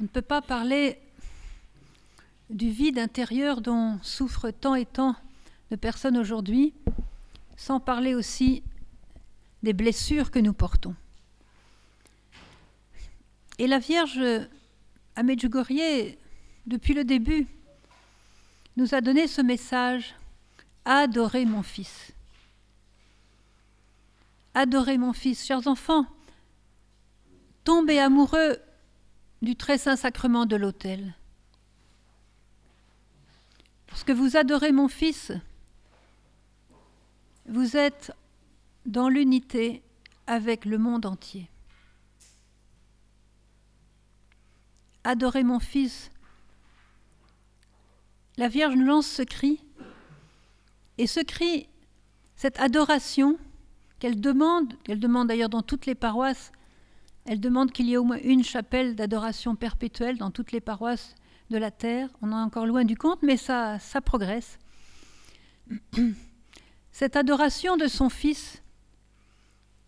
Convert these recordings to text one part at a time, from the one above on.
On ne peut pas parler du vide intérieur dont souffrent tant et tant de personnes aujourd'hui, sans parler aussi des blessures que nous portons. Et la Vierge à Medjugorje, depuis le début, nous a donné ce message Adorez mon Fils. Adorez mon Fils. Chers enfants, tombez amoureux du très saint sacrement de l'autel. Lorsque vous adorez mon Fils, vous êtes dans l'unité avec le monde entier. Adorez mon Fils. La Vierge nous lance ce cri, et ce cri, cette adoration qu'elle demande, qu'elle demande d'ailleurs dans toutes les paroisses, elle demande qu'il y ait au moins une chapelle d'adoration perpétuelle dans toutes les paroisses de la terre. On est encore loin du compte, mais ça, ça progresse. Cette adoration de son Fils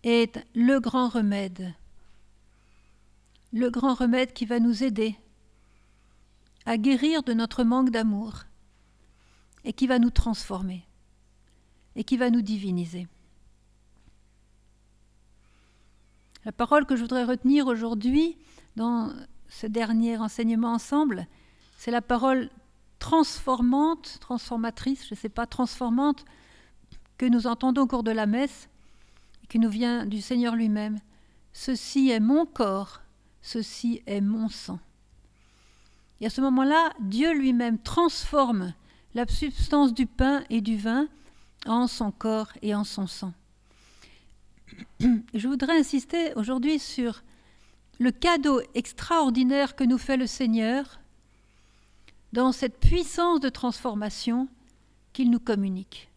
est le grand remède, le grand remède qui va nous aider à guérir de notre manque d'amour et qui va nous transformer et qui va nous diviniser. La parole que je voudrais retenir aujourd'hui dans ce dernier enseignement ensemble, c'est la parole transformante, transformatrice, je ne sais pas, transformante, que nous entendons au cours de la messe, qui nous vient du Seigneur lui-même. Ceci est mon corps, ceci est mon sang. Et à ce moment-là, Dieu lui-même transforme la substance du pain et du vin en son corps et en son sang. Je voudrais insister aujourd'hui sur le cadeau extraordinaire que nous fait le Seigneur dans cette puissance de transformation qu'il nous communique.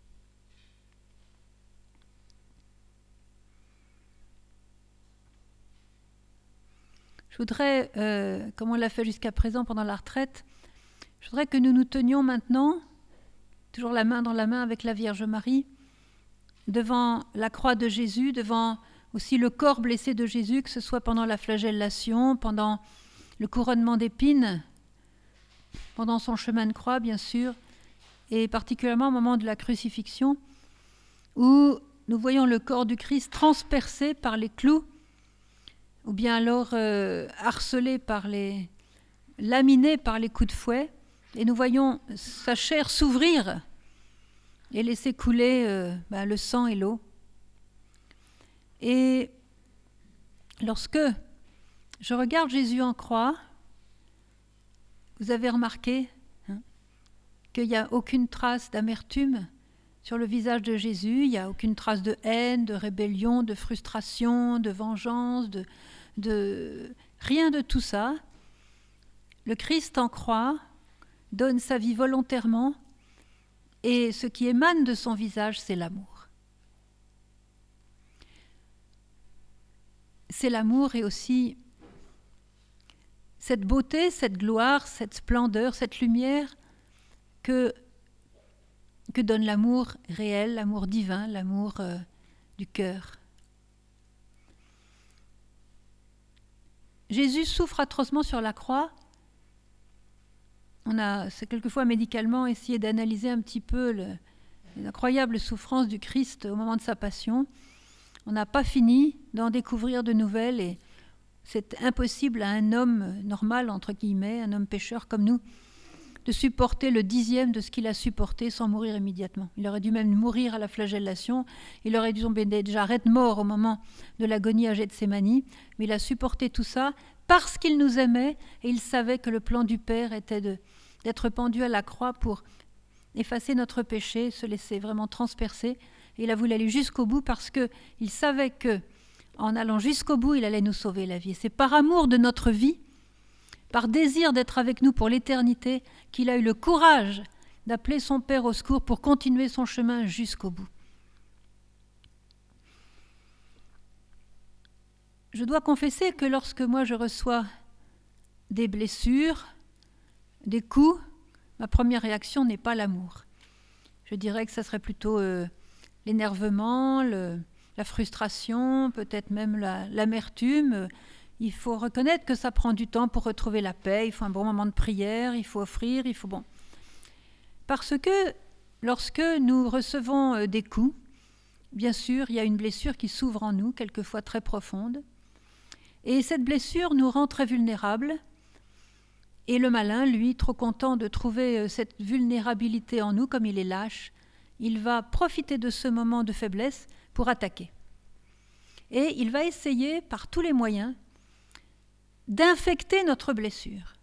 Je voudrais, euh, comme on l'a fait jusqu'à présent pendant la retraite, je voudrais que nous nous tenions maintenant, toujours la main dans la main avec la Vierge Marie, devant la croix de Jésus, devant aussi le corps blessé de Jésus, que ce soit pendant la flagellation, pendant le couronnement d'épines, pendant son chemin de croix, bien sûr, et particulièrement au moment de la crucifixion, où nous voyons le corps du Christ transpercé par les clous, ou bien alors euh, harcelé par les. laminé par les coups de fouet, et nous voyons sa chair s'ouvrir et laisser couler euh, ben, le sang et l'eau. Et lorsque je regarde Jésus en croix, vous avez remarqué hein, qu'il n'y a aucune trace d'amertume sur le visage de Jésus, il n'y a aucune trace de haine, de rébellion, de frustration, de vengeance, de, de rien de tout ça. Le Christ en croix donne sa vie volontairement et ce qui émane de son visage, c'est l'amour. C'est l'amour et aussi cette beauté, cette gloire, cette splendeur, cette lumière que, que donne l'amour réel, l'amour divin, l'amour euh, du cœur. Jésus souffre atrocement sur la croix on a, quelquefois médicalement, essayé d'analyser un petit peu l'incroyable souffrance du Christ au moment de sa passion. On n'a pas fini d'en découvrir de nouvelles et c'est impossible à un homme normal, entre guillemets, un homme pécheur comme nous, de supporter le dixième de ce qu'il a supporté sans mourir immédiatement. Il aurait dû même mourir à la flagellation, il aurait dû tomber déjà raide mort au moment de l'agonie à Gethsemane, mais il a supporté tout ça parce qu'il nous aimait et il savait que le plan du Père était de, d'être pendu à la croix pour effacer notre péché, se laisser vraiment transpercer. Il a voulu aller jusqu'au bout parce qu'il savait que en allant jusqu'au bout, il allait nous sauver la vie. C'est par amour de notre vie, par désir d'être avec nous pour l'éternité, qu'il a eu le courage d'appeler son Père au secours pour continuer son chemin jusqu'au bout. Je dois confesser que lorsque moi je reçois des blessures, des coups, ma première réaction n'est pas l'amour. Je dirais que ça serait plutôt euh, l'énervement, la frustration, peut-être même l'amertume, il faut reconnaître que ça prend du temps pour retrouver la paix, il faut un bon moment de prière, il faut offrir, il faut bon. Parce que lorsque nous recevons euh, des coups, bien sûr, il y a une blessure qui s'ouvre en nous, quelquefois très profonde, et cette blessure nous rend très vulnérables. Et le malin, lui, trop content de trouver euh, cette vulnérabilité en nous, comme il est lâche, il va profiter de ce moment de faiblesse pour attaquer. Et il va essayer par tous les moyens d'infecter notre blessure.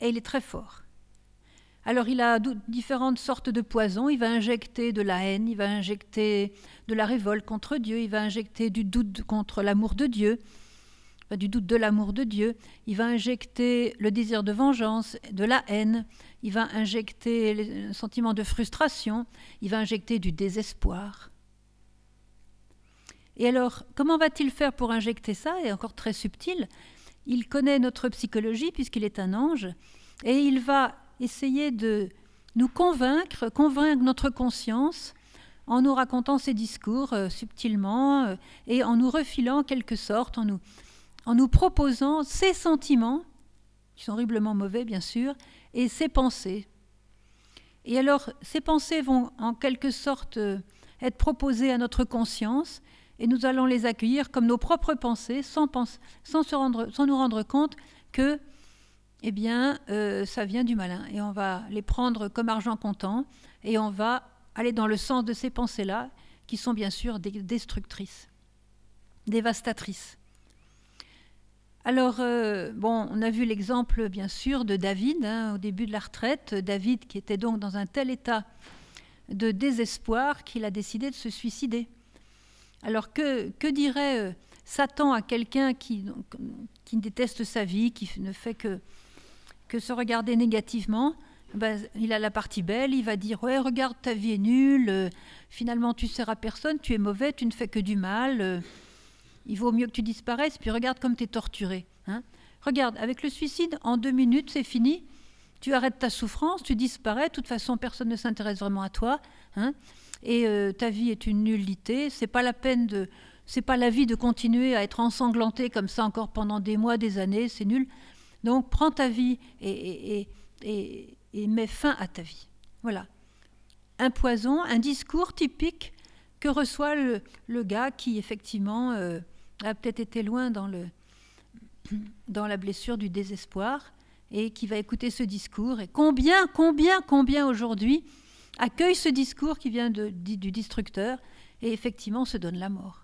Et il est très fort. Alors il a différentes sortes de poisons, il va injecter de la haine, il va injecter de la révolte contre Dieu, il va injecter du doute contre l'amour de Dieu, du doute de l'amour de Dieu, il va injecter le désir de vengeance, de la haine, il va injecter le sentiment de frustration, il va injecter du désespoir. Et alors, comment va-t-il faire pour injecter ça? Et encore très subtil, il connaît notre psychologie puisqu'il est un ange, et il va essayer de nous convaincre, convaincre notre conscience en nous racontant ses discours euh, subtilement euh, et en nous refilant en quelque sorte, en nous, en nous proposant ses sentiments, qui sont horriblement mauvais bien sûr, et ses pensées. Et alors ces pensées vont en quelque sorte euh, être proposées à notre conscience et nous allons les accueillir comme nos propres pensées sans, nous rendre compte que eh bien, euh, ça vient du malin. Et on va les prendre comme argent comptant et on va aller dans le sens de ces pensées-là, qui sont bien sûr destructrices, dévastatrices. Alors, euh, bon, on a vu l'exemple, bien sûr, de David hein, au début de la retraite. David qui était donc dans un tel état de désespoir qu'il a décidé de se suicider. Alors que, dirait euh, Satan à quelqu'un qui, déteste sa vie, qui ne fait que, se regarder négativement? Ben, il a la partie belle, il va dire ouais regarde ta vie est nulle, euh, finalement tu sers à personne, tu es mauvais, tu ne fais que du mal, il vaut mieux que tu disparaisses, puis regarde comme tu es torturé. Hein. Regarde, avec le suicide, en deux minutes c'est fini, tu arrêtes ta souffrance, tu disparais, de toute façon personne ne s'intéresse vraiment à toi. Hein et euh, ta vie est une nullité. C'est pas la peine de, c'est pas la vie de continuer à être ensanglanté comme ça encore pendant des mois, des années. C'est nul. Donc prends ta vie et, et, et, mets fin à ta vie. Voilà. Un poison, un discours typique que reçoit le, le gars qui effectivement euh, a peut-être été loin dans, le, dans la blessure du désespoir et qui va écouter ce discours. Et combien, combien, combien aujourd'hui accueille ce discours qui vient du destructeur et effectivement se donne la mort.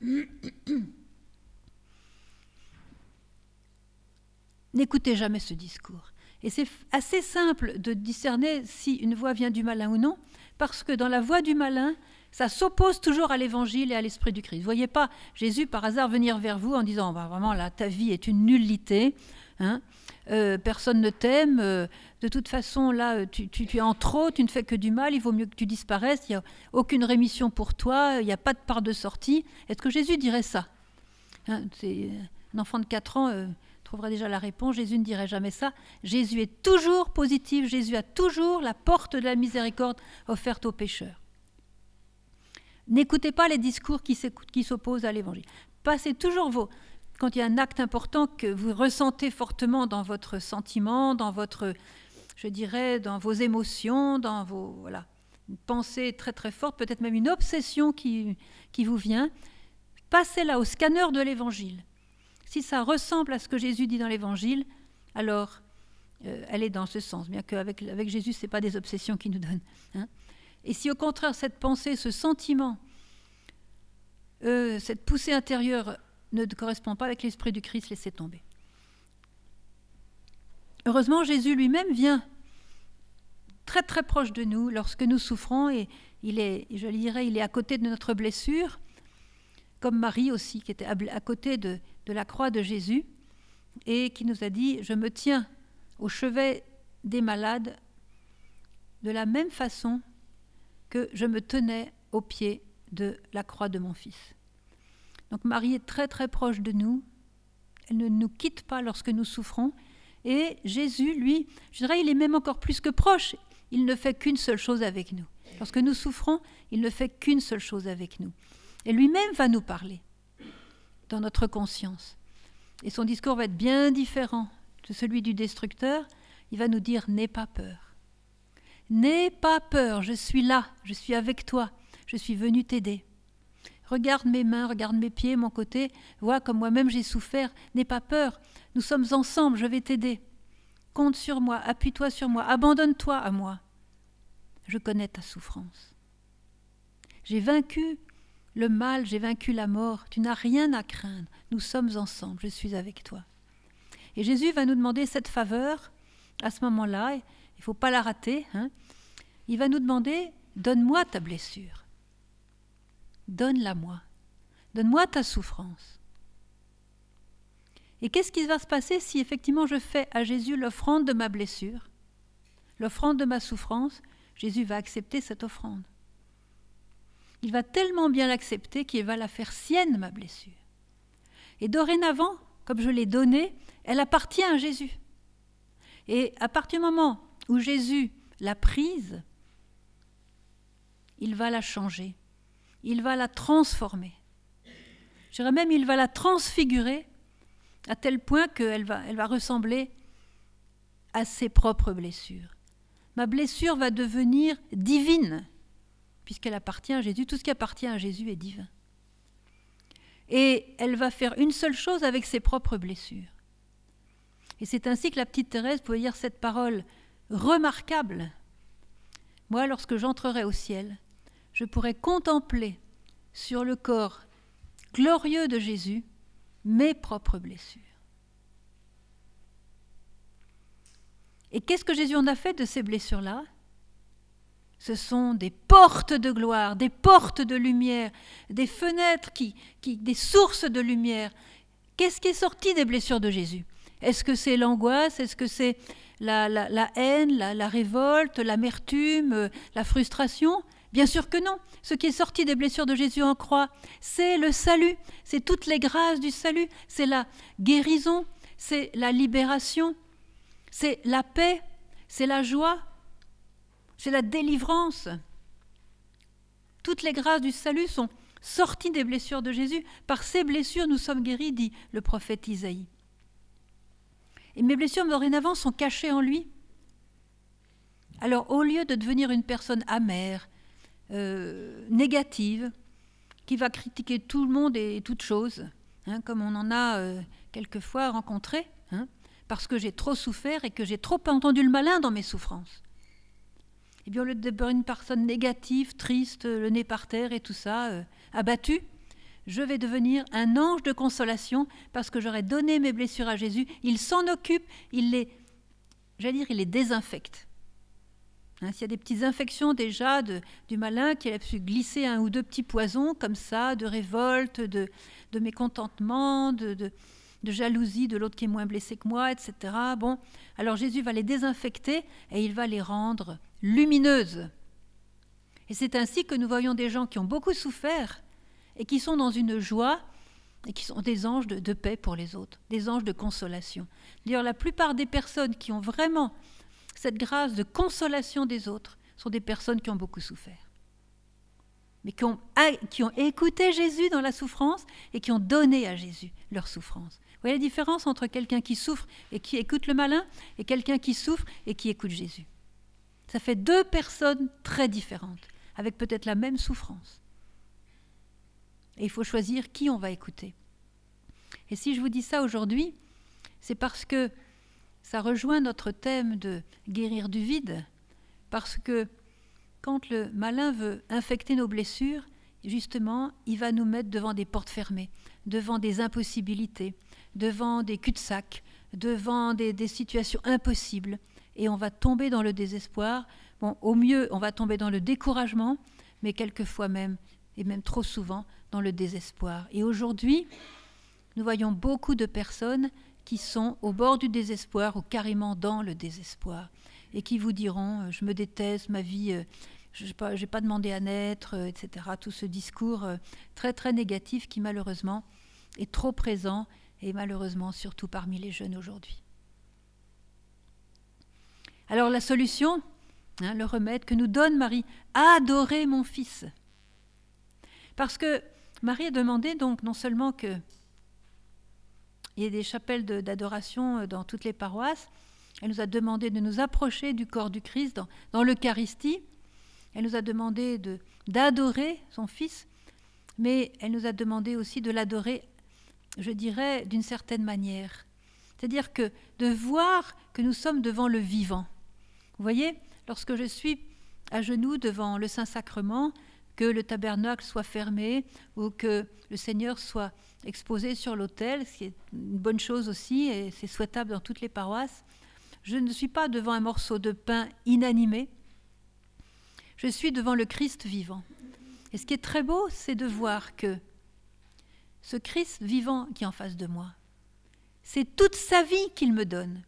N'écoutez jamais ce discours. Et c'est assez simple de discerner si une voix vient du malin ou non, parce que dans la voix du malin, ça s'oppose toujours à l'évangile et à l'esprit du Christ. Vous voyez pas Jésus par hasard venir vers vous en disant bah, vraiment là, ta vie est une nullité, hein euh, personne ne t'aime, euh, de toute façon, là, tu, es en trop, tu ne fais que du mal, il vaut mieux que tu disparaisses, il n'y a aucune rémission pour toi, il n'y a pas de part de sortie. Est-ce que Jésus dirait ça hein, Un enfant de 4 ans euh, trouverait déjà la réponse, Jésus ne dirait jamais ça. Jésus est toujours positif, Jésus a toujours la porte de la miséricorde offerte aux pécheurs. N'écoutez pas les discours qui s'opposent à l'évangile. Passez toujours vos, quand il y a un acte important que vous ressentez fortement dans votre sentiment, dans votre, je dirais, dans vos émotions, dans vos, voilà, une pensée très très forte, peut-être même une obsession qui, qui vous vient, passez-la au scanner de l'Évangile. Si ça ressemble à ce que Jésus dit dans l'Évangile, alors euh, elle est dans ce sens, bien qu'avec avec Jésus, ce n'est pas des obsessions qui nous donnent. Hein. Et si au contraire cette pensée, ce sentiment, euh, cette poussée intérieure ne correspond pas avec l'esprit du Christ, laissez tomber. Heureusement, Jésus lui-même vient très très proche de nous lorsque nous souffrons et il est, je dirais, il est à côté de notre blessure, comme Marie aussi, qui était à côté de, de la croix de Jésus et qui nous a dit, je me tiens au chevet des malades de la même façon que je me tenais au pied de la croix de mon fils. Donc Marie est très très proche de nous. Elle ne nous quitte pas lorsque nous souffrons. Et Jésus, lui, je dirais, il est même encore plus que proche. Il ne fait qu'une seule chose avec nous. Lorsque nous souffrons, il ne fait qu'une seule chose avec nous. Et lui-même va nous parler. dans notre conscience. Et son discours va être bien différent de celui du destructeur. Il va nous dire N'aie pas peur. N'aie pas peur, je suis là, je suis avec toi, je suis venu t'aider. Regarde mes mains, regarde mes pieds, mon côté, vois comme moi-même j'ai souffert. N'aie pas peur, nous sommes ensemble, je vais t'aider. Compte sur moi, appuie-toi sur moi, abandonne-toi à moi. Je connais ta souffrance. J'ai vaincu le mal, j'ai vaincu la mort, tu n'as rien à craindre, nous sommes ensemble, je suis avec toi. Et Jésus va nous demander cette faveur à ce moment-là, il ne faut pas la rater, hein. il va nous demander, donne-moi ta blessure, donne-la moi, donne-moi ta souffrance. Et qu'est-ce qui va se passer si effectivement je fais à Jésus l'offrande de ma blessure, l'offrande de ma souffrance? Jésus va accepter cette offrande. Il va tellement bien l'accepter qu'il va la faire sienne, ma blessure. Et dorénavant, comme je l'ai donnée, elle appartient à Jésus. Et à partir du moment où Jésus l'a prise, il va la changer, il va la transformer. Je dirais même, il va la transfigurer à tel point qu'elle va, elle va ressembler à ses propres blessures. Ma blessure va devenir divine, puisqu'elle appartient à Jésus. Tout ce qui appartient à Jésus est divin. Et elle va faire une seule chose avec ses propres blessures. Et c'est ainsi que la petite Thérèse pouvait dire cette parole remarquable. Moi, lorsque j'entrerai au ciel, je pourrai contempler sur le corps glorieux de Jésus mes propres blessures. Et qu'est-ce que Jésus en a fait de ces blessures-là? Ce sont des portes de gloire, des portes de lumière, des fenêtres, qui, qui, des sources de lumière. Qu'est-ce qui est sorti des blessures de Jésus? Est-ce que c'est l'angoisse? Est-ce que c'est la, haine, la, la révolte, l'amertume, euh, la frustration Bien sûr que non. Ce qui est sorti des blessures de Jésus en croix, c'est le salut, c'est toutes les grâces du salut, c'est la guérison, c'est la libération, c'est la paix, c'est la joie, c'est la délivrance. Toutes les grâces du salut sont sorties des blessures de Jésus. Par ces blessures, nous sommes guéris, dit le prophète Isaïe. Et mes blessures, dorénavant, sont cachées en lui. Alors, au lieu de devenir une personne amère, euh, négative, qui va critiquer tout le monde et toute chose, hein, comme on en a euh, quelquefois rencontré, hein, parce que j'ai trop souffert et que j'ai trop entendu le malin dans mes souffrances. Et eh bien, au lieu de une personne négative, triste, le nez par terre et tout ça, euh, abattue, je vais devenir un ange de consolation parce que j'aurai donné mes blessures à Jésus. Il s'en occupe, il les, j'allais dire, il les désinfecte. Hein, s'il y a des petites infections déjà de, du malin, qu'il a pu glisser un ou deux petits poisons comme ça, de révolte, de, de mécontentement, de, de jalousie de l'autre qui est moins blessé que moi, etc. Bon, alors Jésus va les désinfecter et il va les rendre lumineuses. Et c'est ainsi que nous voyons des gens qui ont beaucoup souffert et qui sont dans une joie et qui sont des anges de, paix pour les autres, des anges de consolation. D'ailleurs, la plupart des personnes qui ont vraiment cette grâce de consolation des autres sont des personnes qui ont beaucoup souffert, mais qui ont, qui ont écouté Jésus dans la souffrance et qui ont donné à Jésus leur souffrance. Vous voyez la différence entre quelqu'un qui souffre et qui écoute le malin et quelqu'un qui souffre et qui écoute Jésus? Ça fait deux personnes très différentes, avec peut-être la même souffrance. Et il faut choisir qui on va écouter. Et si je vous dis ça aujourd'hui, c'est parce que ça rejoint notre thème de guérir du vide, parce que quand le malin veut infecter nos blessures, justement, il va nous mettre devant des portes fermées, devant des impossibilités, devant des cul-de-sac, devant des, des, situations impossibles, et on va tomber dans le désespoir. Bon, au mieux, on va tomber dans le découragement, mais quelquefois même, et même trop souvent, dans le désespoir. Et aujourd'hui, nous voyons beaucoup de personnes qui sont au bord du désespoir ou carrément dans le désespoir et qui vous diront euh, je me déteste, ma vie, euh, je n'ai pas, demandé à naître, euh, etc. Tout ce discours très très négatif qui malheureusement est trop présent et malheureusement surtout parmi les jeunes aujourd'hui. Alors la solution, hein, le remède que nous donne Marie, adorer mon fils. Parce que Marie a demandé donc non seulement que il y a des chapelles d'adoration euh, dans toutes les paroisses. Elle nous a demandé de nous approcher du corps du Christ dans, dans l'Eucharistie. Elle nous a demandé d'adorer son Fils, mais elle nous a demandé aussi de l'adorer, je dirais, d'une certaine manière. C'est-à-dire que de voir que nous sommes devant le vivant. Vous voyez, lorsque je suis à genoux devant le Saint-Sacrement, que le tabernacle soit fermé ou que le Seigneur soit exposé sur l'autel, ce qui est une bonne chose aussi et c'est souhaitable dans toutes les paroisses. Je ne suis pas devant un morceau de pain inanimé, je suis devant le Christ vivant. Et ce qui est très beau, c'est de voir que ce Christ vivant qui est en face de moi, c'est toute sa vie qu'il me donne.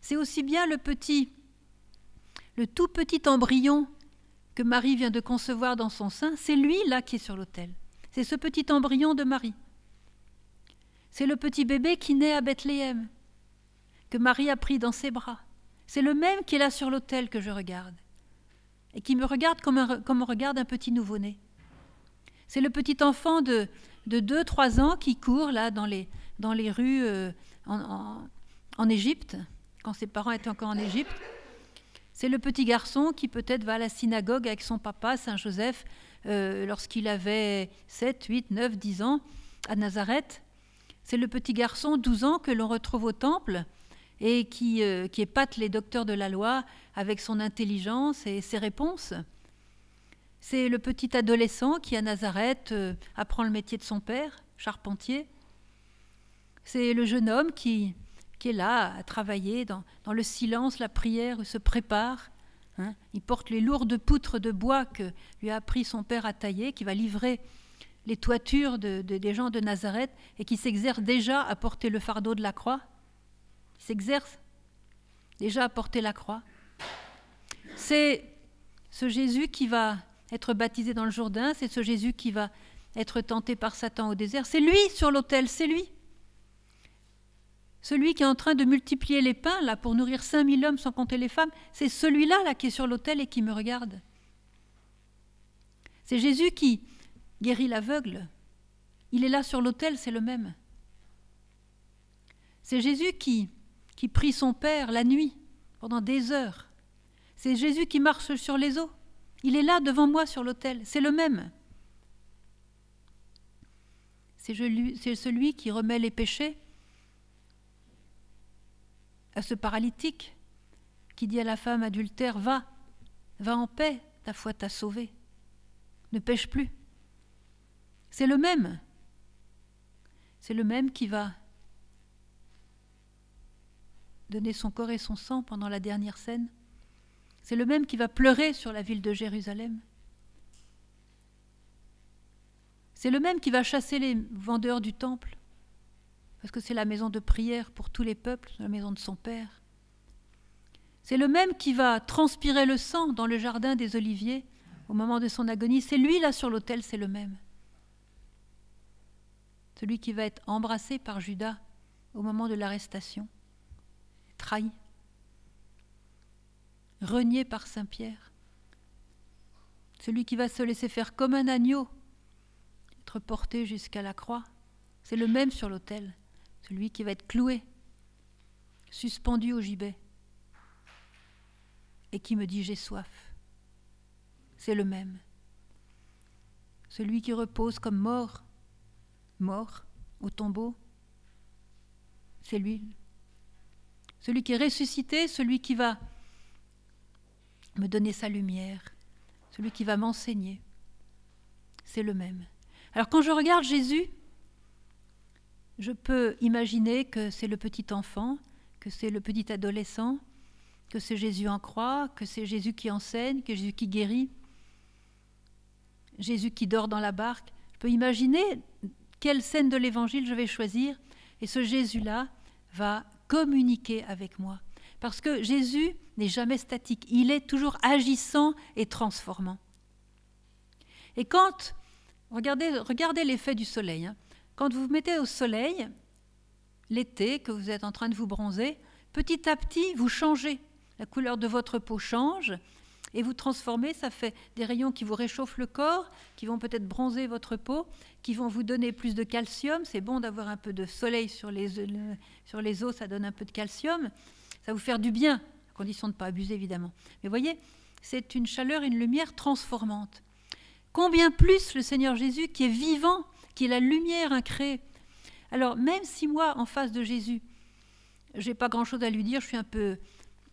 C'est aussi bien le petit, le tout petit embryon que Marie vient de concevoir dans son sein, c'est lui là qui est sur l'autel. C'est ce petit embryon de Marie. C'est le petit bébé qui naît à Bethléem, que Marie a pris dans ses bras. C'est le même qui est là sur l'autel que je regarde, et qui me regarde comme, on regarde un petit nouveau-né. C'est le petit enfant de, de 2-3 ans qui court là dans les, dans les rues euh, en, en Égypte, quand ses parents étaient encore en Égypte, c'est le petit garçon qui peut-être va à la synagogue avec son papa, Saint Joseph, euh, lorsqu'il avait 7, 8, 9, 10 ans, à Nazareth. C'est le petit garçon, 12 ans, que l'on retrouve au temple et qui, euh, qui épate les docteurs de la loi avec son intelligence et ses réponses. C'est le petit adolescent qui, à Nazareth, euh, apprend le métier de son père, charpentier. C'est le jeune homme qui, qui est là à travailler dans, le silence, la prière, se prépare. Hein. Il porte les lourdes poutres de bois que lui a appris son père à tailler, qui va livrer les toitures des gens de Nazareth et qui s'exerce déjà à porter le fardeau de la croix. Il s'exerce déjà à porter la croix. C'est ce Jésus qui va être baptisé dans le Jourdain, c'est ce Jésus qui va être tenté par Satan au désert. C'est lui sur l'autel, c'est lui. Celui qui est en train de multiplier les pains là pour nourrir 5000 hommes sans compter les femmes, c'est celui-là là qui est sur l'autel et qui me regarde. C'est Jésus qui guérit l'aveugle. Il est là sur l'autel, c'est le même. C'est Jésus qui qui prie son Père la nuit pendant des heures. C'est Jésus qui marche sur les eaux. Il est là devant moi sur l'autel, c'est le même. C'est celui qui remet les péchés à ce paralytique qui dit à la femme adultère Va, va en paix, ta foi t'a sauvé. Ne pêche plus. C'est le même. C'est le même qui va donner son corps et son sang pendant la dernière scène. C'est le même qui va pleurer sur la ville de Jérusalem. C'est le même qui va chasser les vendeurs du temple parce que c'est la maison de prière pour tous les peuples, la maison de son Père. C'est le même qui va transpirer le sang dans le jardin des Oliviers au moment de son agonie. C'est lui là sur l'autel, c'est le même. Celui qui va être embrassé par Judas au moment de l'arrestation, trahi, renié par Saint Pierre. Celui qui va se laisser faire comme un agneau, être porté jusqu'à la croix, c'est le même sur l'autel celui qui va être cloué, suspendu au gibet, et qui me dit j'ai soif. C'est le même. Celui qui repose comme mort, mort au tombeau, c'est lui. Celui qui est ressuscité, celui qui va me donner sa lumière, celui qui va m'enseigner, c'est le même. Alors quand je regarde Jésus, je peux imaginer que c'est le petit enfant, que c'est le petit adolescent, que c'est Jésus en croix, que c'est Jésus qui enseigne, que Jésus qui guérit, Jésus qui dort dans la barque. Je peux imaginer quelle scène de l'évangile je vais choisir et ce Jésus-là va communiquer avec moi. Parce que Jésus n'est jamais statique, il est toujours agissant et transformant. Et quand, regardez, regardez l'effet du soleil, hein. Quand vous vous mettez au soleil, l'été, que vous êtes en train de vous bronzer, petit à petit, vous changez. La couleur de votre peau change Et vous transformer, ça fait des rayons qui vous réchauffent le corps, qui vont peut-être bronzer votre peau, qui vont vous donner plus de calcium. C'est bon d'avoir un peu de soleil sur les, sur les os, ça donne un peu de calcium. Ça va vous faire du bien, à condition de ne pas abuser évidemment. Mais voyez, c'est une chaleur, une lumière transformante. Combien plus le Seigneur Jésus qui est vivant, qui est la lumière incréée. Alors même si moi, en face de Jésus, j'ai pas grand-chose à lui dire, je suis un peu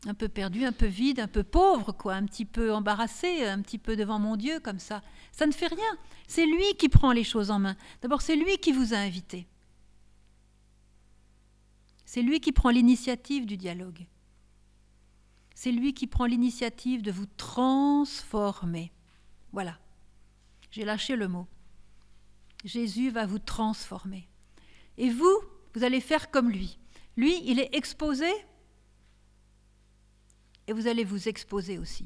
un peu perdu, un peu vide, un peu pauvre, quoi, un petit peu embarrassé, un petit peu devant mon Dieu comme ça. Ça ne fait rien. C'est lui qui prend les choses en main. D'abord, c'est lui qui vous a invité. C'est lui qui prend l'initiative du dialogue. C'est lui qui prend l'initiative de vous transformer. Voilà. J'ai lâché le mot. Jésus va vous transformer. Et vous, vous allez faire comme lui. Lui, il est exposé et vous allez vous exposer aussi.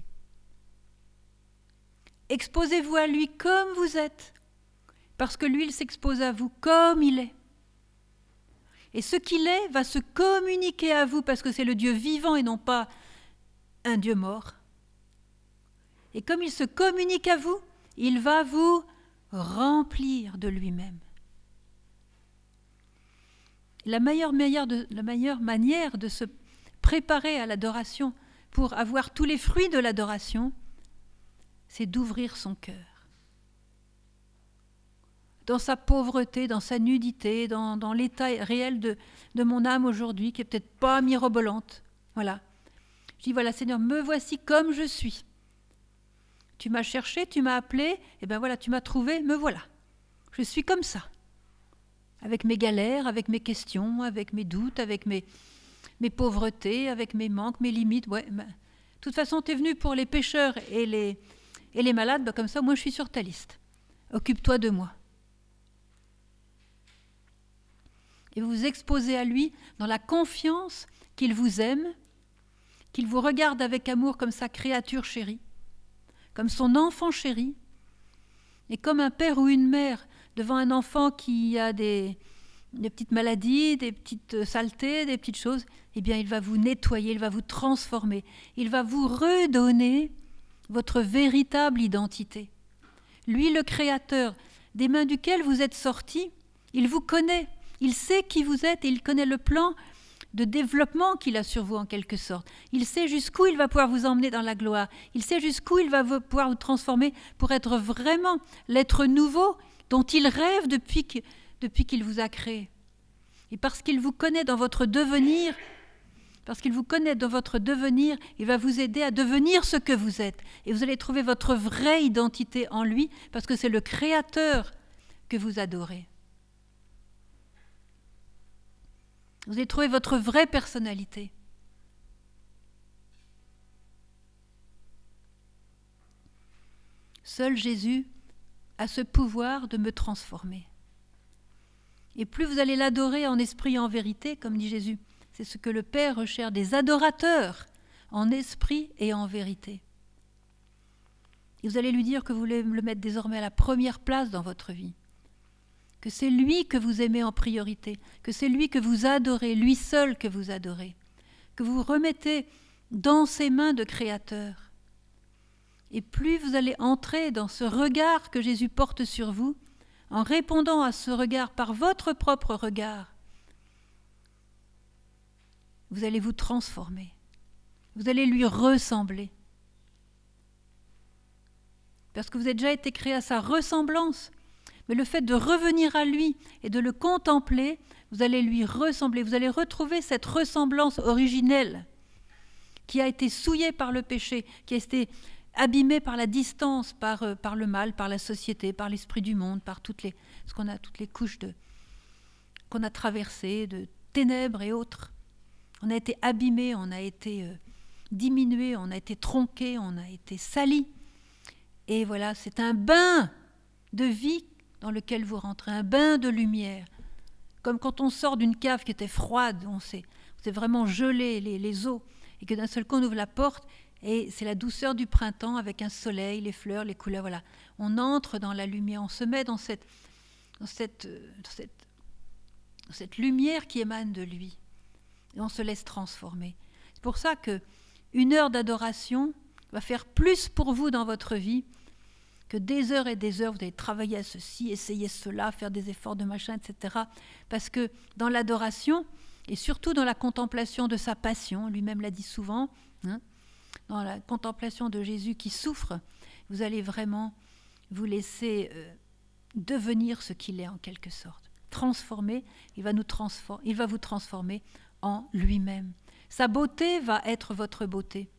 Exposez-vous à lui comme vous êtes, parce que lui, il s'expose à vous comme il est. Et ce qu'il est va se communiquer à vous, parce que c'est le Dieu vivant et non pas un Dieu mort. Et comme il se communique à vous, il va vous remplir de lui-même. La meilleure, manière de se préparer à l'adoration, pour avoir tous les fruits de l'adoration, c'est d'ouvrir son cœur. Dans sa pauvreté, dans sa nudité, dans, l'état réel de, de mon âme aujourd'hui, qui est peut-être pas mirobolante. Voilà. Je dis voilà, Seigneur, me voici comme je suis. Tu m'as cherché, tu m'as appelé, et eh bien voilà, tu m'as trouvé, me voilà. Je suis comme ça. Avec mes galères, avec mes questions, avec mes doutes, avec mes, pauvretés, avec mes manques, mes limites. Ouais, de toute façon, tu es venu pour les pécheurs et les, et les malades, bah, comme ça, moi je suis sur ta liste. Occupe-toi de moi. Et vous vous exposez à lui dans la confiance qu'il vous aime, qu'il vous regarde avec amour comme sa créature chérie, comme son enfant chéri, et comme un père ou une mère devant un enfant qui a des, petites maladies, des petites saletés, des petites choses, eh bien, il va vous nettoyer, il va vous transformer, il va vous redonner votre véritable identité. Lui, le Créateur, des mains duquel vous êtes sortis, il vous connaît, il sait qui vous êtes et il connaît le plan de développement qu'il a sur vous en quelque sorte. Il sait jusqu'où il va pouvoir vous emmener dans la gloire. Il sait jusqu'où il va pouvoir vous transformer pour être vraiment l'être nouveau dont il rêve depuis qu'il vous a créé. Et parce qu'il vous connaît dans votre devenir, parce qu'il vous connaît dans votre devenir, il va vous aider à devenir ce que vous êtes. Et vous allez trouver votre vraie identité en lui, parce que c'est le Créateur que vous adorez. Vous allez trouver votre vraie personnalité. Seul Jésus a ce pouvoir de me transformer. Et plus vous allez l'adorer en esprit et en vérité, comme dit Jésus, c'est ce que le Père recherche des adorateurs en esprit et en vérité. Et vous allez lui dire que vous voulez le mettre désormais à la première place dans votre vie, que c'est lui que vous aimez en priorité, que c'est lui que vous adorez, lui seul que vous adorez, que vous remettez dans ses mains de Créateur. Et plus vous allez entrer dans ce regard que Jésus porte sur vous, en répondant à ce regard par votre propre regard, vous allez vous transformer. Vous allez lui ressembler. Parce que vous avez déjà été créé à sa ressemblance. Mais le fait de revenir à lui et de le contempler, vous allez lui ressembler. Vous allez retrouver cette ressemblance originelle qui a été souillée par le péché, qui a été abîmé par la distance, par, euh, le mal, par la société, par l'esprit du monde, par toutes les, ce qu'on a, toutes les couches qu'on a traversées, de ténèbres et autres. On a été abîmé, on a été euh, diminué, on a été tronqué, on a été sali. Et voilà, c'est un bain de vie dans lequel vous rentrez, un bain de lumière. Comme quand on sort d'une cave qui était froide, on s'est, vraiment gelé les, les os, et que d'un seul coup on ouvre la porte et c'est la douceur du printemps avec un soleil, les fleurs, les couleurs. Voilà. On entre dans la lumière, on se met dans cette, dans cette, cette, cette lumière qui émane de lui. Et on se laisse transformer. C'est pour ça que une heure d'adoration va faire plus pour vous dans votre vie que des heures et des heures, vous allez travailler à ceci, essayer cela, faire des efforts de machin, etc. Parce que dans l'adoration, et surtout dans la contemplation de sa passion, lui-même l'a dit souvent, hein, dans la contemplation de Jésus qui souffre, vous allez vraiment vous laisser euh, devenir ce qu'il est en quelque sorte. Transformer, il va, nous transformer, il va vous transformer en lui-même. Sa beauté va être votre beauté.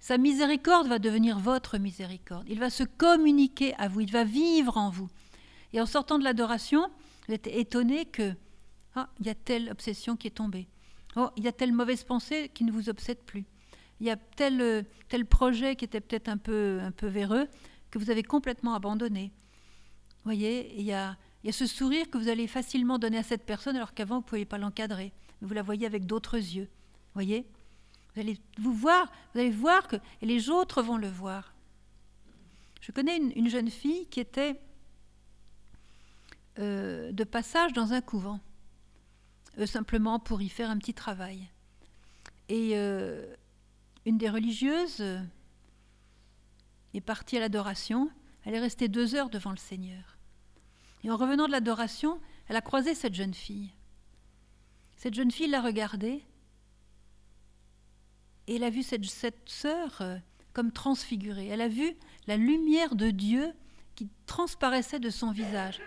Sa miséricorde va devenir votre miséricorde. Il va se communiquer à vous, il va vivre en vous. Et en sortant de l'adoration, vous êtes étonné que ah, il y a telle obsession qui est tombée. Oh, il y a telle mauvaise pensée qui ne vous obsède plus. Il y a tel, tel projet qui était peut-être un peu, un peu véreux que vous avez complètement abandonné. Vous voyez, il y, a, il y a ce sourire que vous allez facilement donner à cette personne alors qu'avant vous ne pouviez pas l'encadrer. Vous la voyez avec d'autres yeux. Voyez Vous allez vous voir, vous allez voir que les autres vont le voir. Je connais une, jeune fille qui était euh, de passage dans un couvent, euh, simplement pour y faire un petit travail. Et euh, une des religieuses est partie à l'adoration. Elle est restée deux heures devant le Seigneur. Et en revenant de l'adoration, elle a croisé cette jeune fille. Cette jeune fille l'a regardée et elle a vu cette, sœur euh, comme transfigurée. Elle a vu la lumière de Dieu qui transparaissait de son visage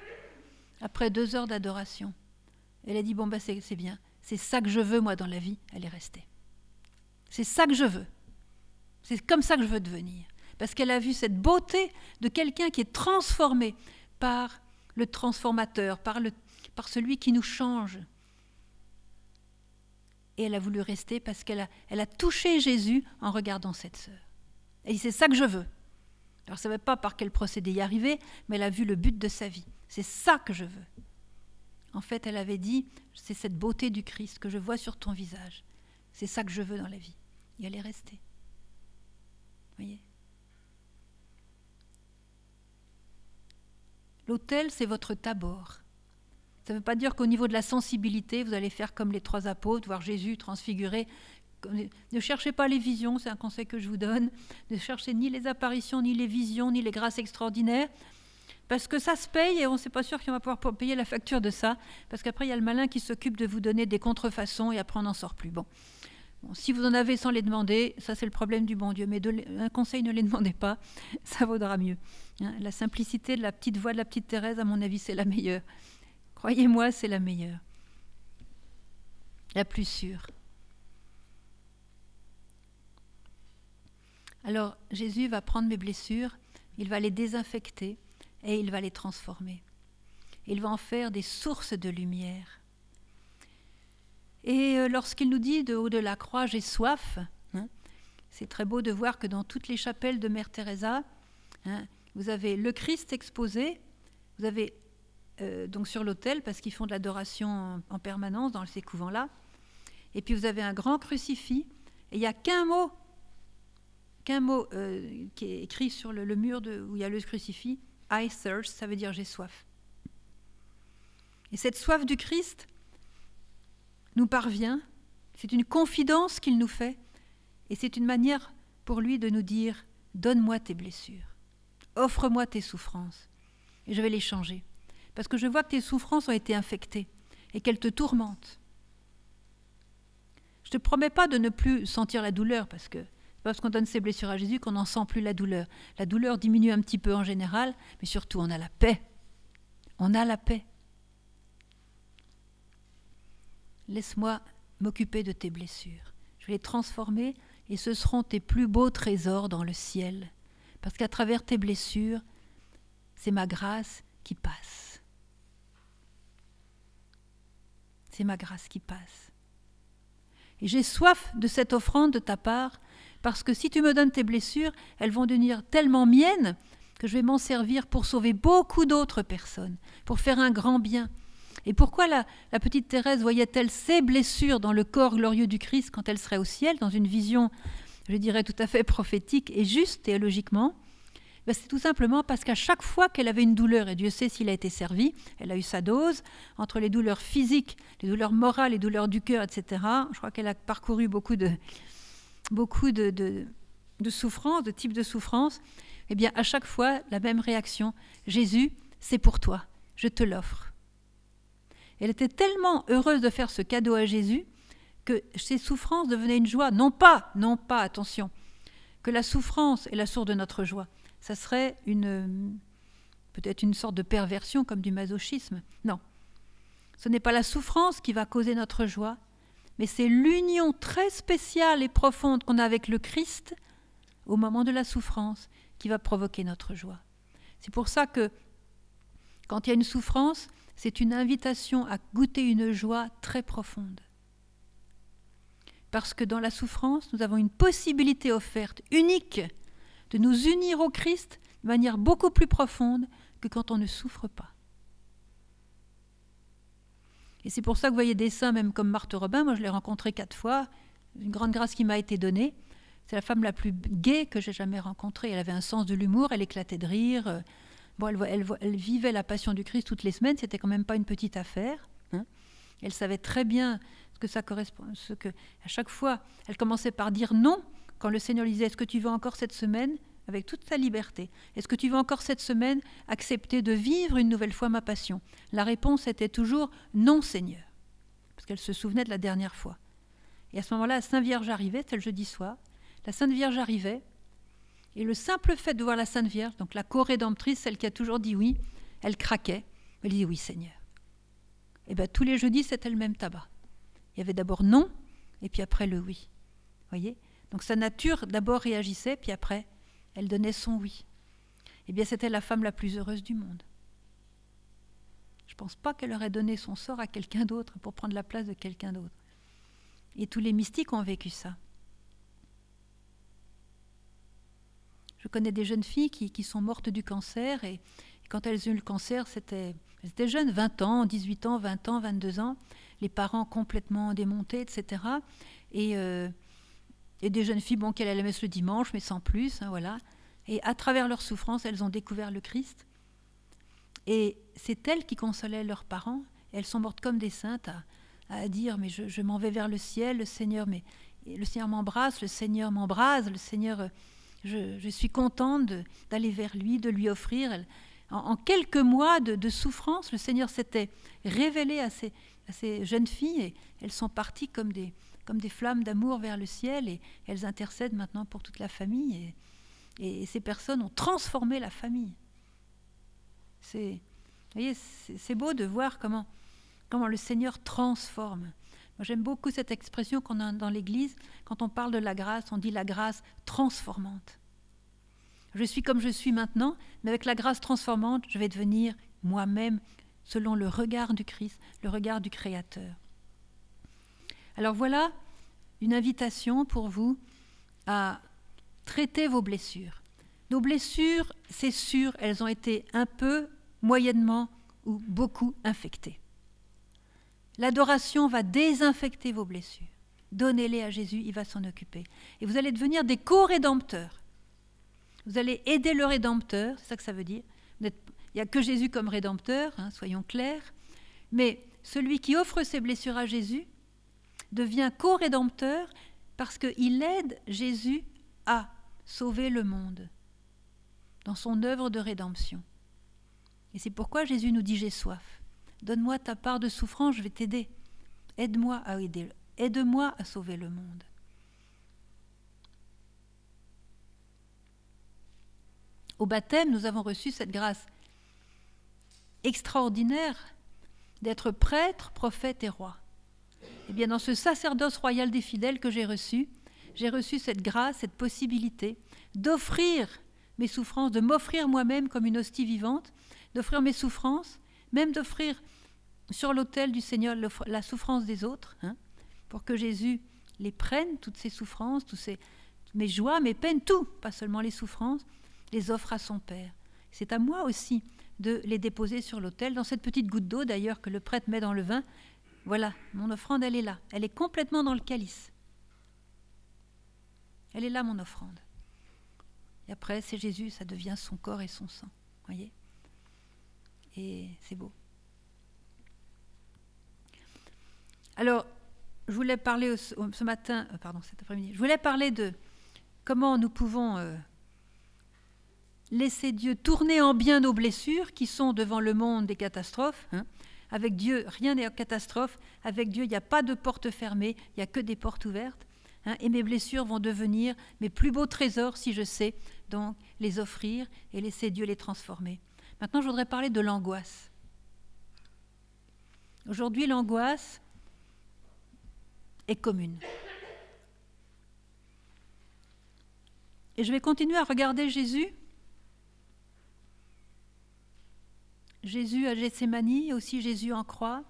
après deux heures d'adoration. Elle a dit Bon, ben c'est bien, c'est ça que je veux, moi, dans la vie. Elle est restée. C'est ça que je veux. C'est comme ça que je veux devenir. Parce qu'elle a vu cette beauté de quelqu'un qui est transformé par le transformateur, par celui qui nous change, et elle a voulu rester parce qu'elle a, touché Jésus en regardant cette sœur. Et c'est ça que je veux. Alors, elle ne savait pas par quel procédé y arriver, mais elle a vu le but de sa vie. C'est ça que je veux. En fait, elle avait dit, c'est cette beauté du Christ que je vois sur ton visage. C'est ça que je veux dans la vie. Et elle est restée. Voyez? L'autel, c'est votre tabord. Ça ne veut pas dire qu'au niveau de la sensibilité, vous allez faire comme les trois apôtres, voir Jésus transfiguré. Ne cherchez pas les visions, c'est un conseil que je vous donne. Ne cherchez ni les apparitions, ni les visions, ni les grâces extraordinaires. Parce que ça se paye et on ne sait pas sûr qu'on va pouvoir payer la facture de ça. Parce qu'après, il y a le malin qui s'occupe de vous donner des contrefaçons et après, on n'en sort plus. Bon. si vous en avez sans les demander, ça c'est le problème du bon Dieu. Mais un conseil, ne les demandez pas, ça vaudra mieux. Hein, la simplicité de la petite voix de la petite Thérèse, à mon avis, c'est la meilleure. Croyez-moi, c'est la meilleure, la plus sûre. Alors Jésus va prendre mes blessures, il va les désinfecter et il va les transformer. Il va en faire des sources de lumière. Et euh, lorsqu'il nous dit de haut de la croix, j'ai soif, hein, c'est très beau de voir que dans toutes les chapelles de Mère Teresa, hein, vous avez le Christ exposé, vous avez euh, donc sur l'autel parce qu'ils font de l'adoration en, permanence dans ces couvents-là. Et puis vous avez un grand crucifix et il n'y a qu'un mot, qu'un mot euh, qui est écrit sur le, mur de, où il y a le crucifix. I thirst, ça veut dire j'ai soif. Et cette soif du Christ nous parvient, c'est une confidence qu'il nous fait, et c'est une manière pour lui de nous dire, donne-moi tes blessures, offre-moi tes souffrances, et je vais les changer parce que je vois que tes souffrances ont été infectées et qu'elles te tourmentent. Je ne te promets pas de ne plus sentir la douleur, parce que c'est parce qu'on donne ses blessures à Jésus qu'on n'en sent plus la douleur. La douleur diminue un petit peu en général, mais surtout on a la paix. On a la paix. Laisse-moi m'occuper de tes blessures. Je vais les transformer et ce seront tes plus beaux trésors dans le ciel. Parce qu'à travers tes blessures, c'est ma grâce qui passe. C'est ma grâce qui passe. Et j'ai soif de cette offrande de ta part, parce que si tu me donnes tes blessures, elles vont devenir tellement miennes que je vais m'en servir pour sauver beaucoup d'autres personnes, pour faire un grand bien. Et pourquoi la, la petite Thérèse voyait-elle ses blessures dans le corps glorieux du Christ quand elle serait au ciel, dans une vision, je dirais, tout à fait prophétique et juste théologiquement? Ben, c'est tout simplement parce qu'à chaque fois qu'elle avait une douleur, et Dieu sait s'il a été servi, elle a eu sa dose, entre les douleurs physiques, les douleurs morales, les douleurs du cœur, etc., je crois qu'elle a parcouru beaucoup de, beaucoup de, de souffrance, de type de souffrance, eh bien, à chaque fois, la même réaction. Jésus, c'est pour toi, je te l'offre. Elle était tellement heureuse de faire ce cadeau à Jésus que ses souffrances devenaient une joie. Non pas, non pas, attention, que la souffrance est la source de notre joie. Ça serait une peut-être une sorte de perversion comme du masochisme. Non. Ce n'est pas la souffrance qui va causer notre joie, mais c'est l'union très spéciale et profonde qu'on a avec le Christ au moment de la souffrance qui va provoquer notre joie. C'est pour ça que quand il y a une souffrance, c'est une invitation à goûter une joie très profonde. Parce que dans la souffrance, nous avons une possibilité offerte, unique, de nous unir au Christ de manière beaucoup plus profonde que quand on ne souffre pas. Et c'est pour ça que vous voyez des saints, même comme Marthe Robin, moi je l'ai rencontré quatre fois, une grande grâce qui m'a été donnée. C'est la femme la plus gaie que j'ai jamais rencontrée. Elle avait un sens de l'humour, elle éclatait de rire. Bon, elle, elle, vivait la passion du Christ toutes les semaines, c'était quand même pas une petite affaire. Hein. Elle savait très bien ce que ça correspond, ce que à chaque fois, elle commençait par dire non quand le Seigneur lui disait Est-ce que tu veux encore cette semaine? Avec toute sa liberté Est-ce que tu veux encore cette semaine accepter de vivre une nouvelle fois ma passion? La réponse était toujours non, Seigneur, parce qu'elle se souvenait de la dernière fois. Et à ce moment-là, la Sainte Vierge arrivait, c'était le jeudi soir. La Sainte Vierge arrivait, et le simple fait de voir la Sainte Vierge, donc la co-rédemptrice, celle qui a toujours dit oui, elle craquait. Elle dit oui, Seigneur. Et bien tous les jeudis, c'était le même tabac. Il y avait d'abord non, et puis après le oui. Voyez? Donc sa nature d'abord réagissait, puis après, elle donnait son oui. Eh bien, c'était la femme la plus heureuse du monde. Je ne pense pas qu'elle aurait donné son sort à quelqu'un d'autre pour prendre la place de quelqu'un d'autre. Et tous les mystiques ont vécu ça. Je connais des jeunes filles qui, sont mortes du cancer et, quand elles ont eu le cancer, c'était, elles étaient jeunes, 20 ans, 18 ans, 20 ans, 22 ans, les parents complètement démontés, etc. Et et des jeunes filles bon, qu'elles allaient messe le dimanche, mais sans plus, hein, voilà. Et à travers leur souffrance, elles ont découvert le Christ. Et c'est elles qui consolaient leurs parents. elles sont mortes comme des saintes à, dire mais je, m'en vais vers le ciel, le Seigneur, mais le Seigneur m'embrasse, le Seigneur m'embrase, le Seigneur, je, suis contente d'aller vers lui, de lui offrir. en, quelques mois de, souffrance, le Seigneur s'était révélé à à ces jeunes filles et elles sont parties comme des, comme des flammes d'amour vers le ciel et elles intercèdent maintenant pour toute la famille. Et, ces personnes ont transformé la famille. C'est, voyez, c'est beau de voir comment, comment le Seigneur transforme. Moi, j'aime beaucoup cette expression qu'on a dans l'Église. Quand on parle de la grâce, on dit la grâce transformante. Je suis comme je suis maintenant, mais avec la grâce transformante, je vais devenir moi-même selon le regard du Christ, le regard du Créateur. Alors voilà une invitation pour vous à traiter vos blessures. Nos blessures, c'est sûr, elles ont été un peu, moyennement ou beaucoup infectées. L'adoration va désinfecter vos blessures. Donnez-les à Jésus, il va s'en occuper. Et vous allez devenir des co-rédempteurs. Vous allez aider le rédempteur, c'est ça que ça veut dire. Il n'y a que Jésus comme rédempteur, hein, soyons clairs. Mais celui qui offre ses blessures à Jésus, devient co-rédempteur parce qu'il aide Jésus à sauver le monde dans son œuvre de rédemption. Et c'est pourquoi Jésus nous dit J'ai soif. Donne-moi ta part de souffrance, je vais t'aider. Aide-moi à aider, aide-moi à sauver le monde. Au baptême, nous avons reçu cette grâce extraordinaire d'être prêtre, prophète et roi. Eh bien, dans ce sacerdoce royal des fidèles que j'ai reçu, j'ai reçu cette grâce, cette possibilité d'offrir mes souffrances, de m'offrir moi-même comme une hostie vivante, d'offrir mes souffrances, même d'offrir sur l'autel du Seigneur la souffrance des autres, hein, pour que Jésus les prenne, toutes ces souffrances, toutes ces, mes joies, mes peines, tout, pas seulement les souffrances, les offre à son Père. C'est à moi aussi de les déposer sur l'autel, dans cette petite goutte d'eau d'ailleurs que le prêtre met dans le vin, voilà, mon offrande, elle est là. Elle est complètement dans le calice. Elle est là, mon offrande. Et après, c'est Jésus, ça devient son corps et son sang. Voyez? Et c'est beau. Alors, je voulais parler ce matin, euh, pardon, cet après-midi, je voulais parler de, comment nous pouvons euh, laisser Dieu tourner en bien nos blessures qui sont devant le monde des catastrophes. Hein. Avec Dieu, rien n'est catastrophe. Avec Dieu, il n'y a pas de porte fermée, il n'y a que des portes ouvertes. Hein. et mes blessures vont devenir mes plus beaux trésors si je sais donc les offrir et laisser Dieu les transformer. Maintenant, je voudrais parler de l'angoisse. Aujourd'hui, l'angoisse est commune. Et je vais continuer à regarder Jésus. Jésus à Gethsemane, aussi Jésus en croix.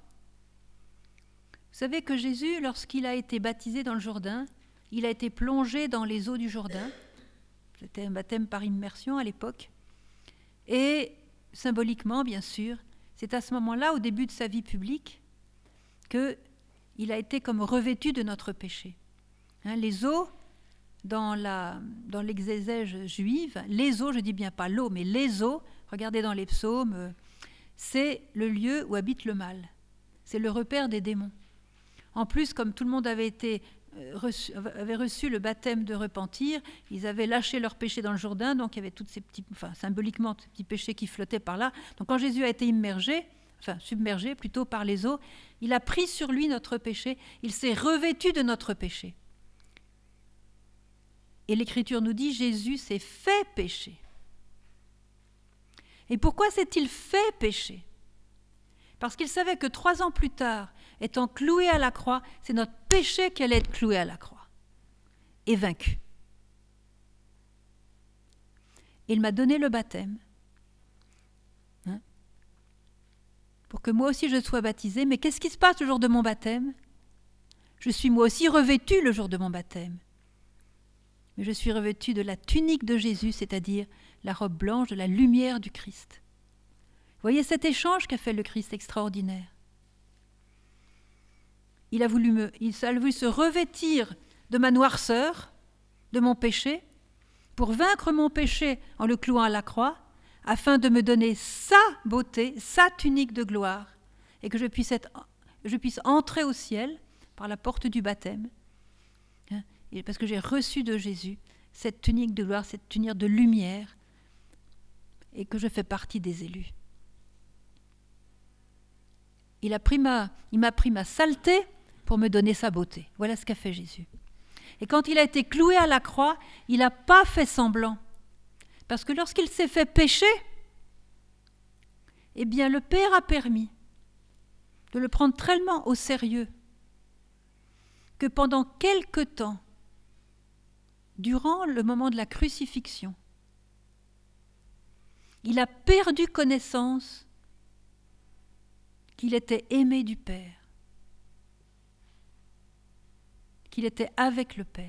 Vous savez que Jésus, lorsqu'il a été baptisé dans le Jourdain, il a été plongé dans les eaux du Jourdain. C'était un baptême par immersion à l'époque. Et symboliquement, bien sûr, c'est à ce moment-là, au début de sa vie publique, qu'il a été comme revêtu de notre péché. Hein, les eaux, dans, la, dans l'exégèse juive, les eaux, je dis bien pas l'eau, mais les eaux, regardez dans les psaumes, euh, c'est le lieu où habite le mal. C'est le repère des démons. En plus, comme tout le monde avait euh, reçu, le baptême de repentir, ils avaient lâché leurs péchés dans le Jourdain, donc il y avait toutes ces petits, enfin symboliquement, ces petits péchés qui flottaient par là. Donc quand Jésus a été immergé, enfin submergé plutôt par les eaux, il a pris sur lui notre péché, il s'est revêtu de notre péché. Et l'Écriture nous dit, Jésus s'est fait pécher. Et pourquoi s'est-il fait pécher? Parce qu'il savait que trois ans plus tard, étant cloué à la croix, c'est notre péché qui allait être cloué à la croix et vaincu. Il m'a donné le baptême hein, pour que moi aussi je sois baptisé. Mais qu'est-ce qui se passe le jour de mon baptême? Je suis moi aussi revêtu le jour de mon baptême. Mais je suis revêtu de la tunique de Jésus, c'est-à-dire la robe blanche de la lumière du Christ. Voyez cet échange qu'a fait le Christ extraordinaire il a voulu, me, il a voulu se revêtir de ma noirceur, de mon péché, pour vaincre mon péché en le clouant à la croix, afin de me donner sa beauté, sa tunique de gloire, et que je puisse, entrer au ciel par la porte du baptême, hein, parce que j'ai reçu de Jésus cette tunique de gloire, cette tunique de lumière, et que je fais partie des élus. Il, m'a pris ma saleté pour me donner sa beauté. Voilà ce qu'a fait Jésus. Et quand il a été cloué à la croix, il n'a pas fait semblant. Parce que lorsqu'il s'est fait pécher, eh bien le Père a permis de le prendre tellement au sérieux que pendant quelque temps, durant le moment de la crucifixion, il a perdu connaissance qu'il était aimé du Père qu'il était avec le Père,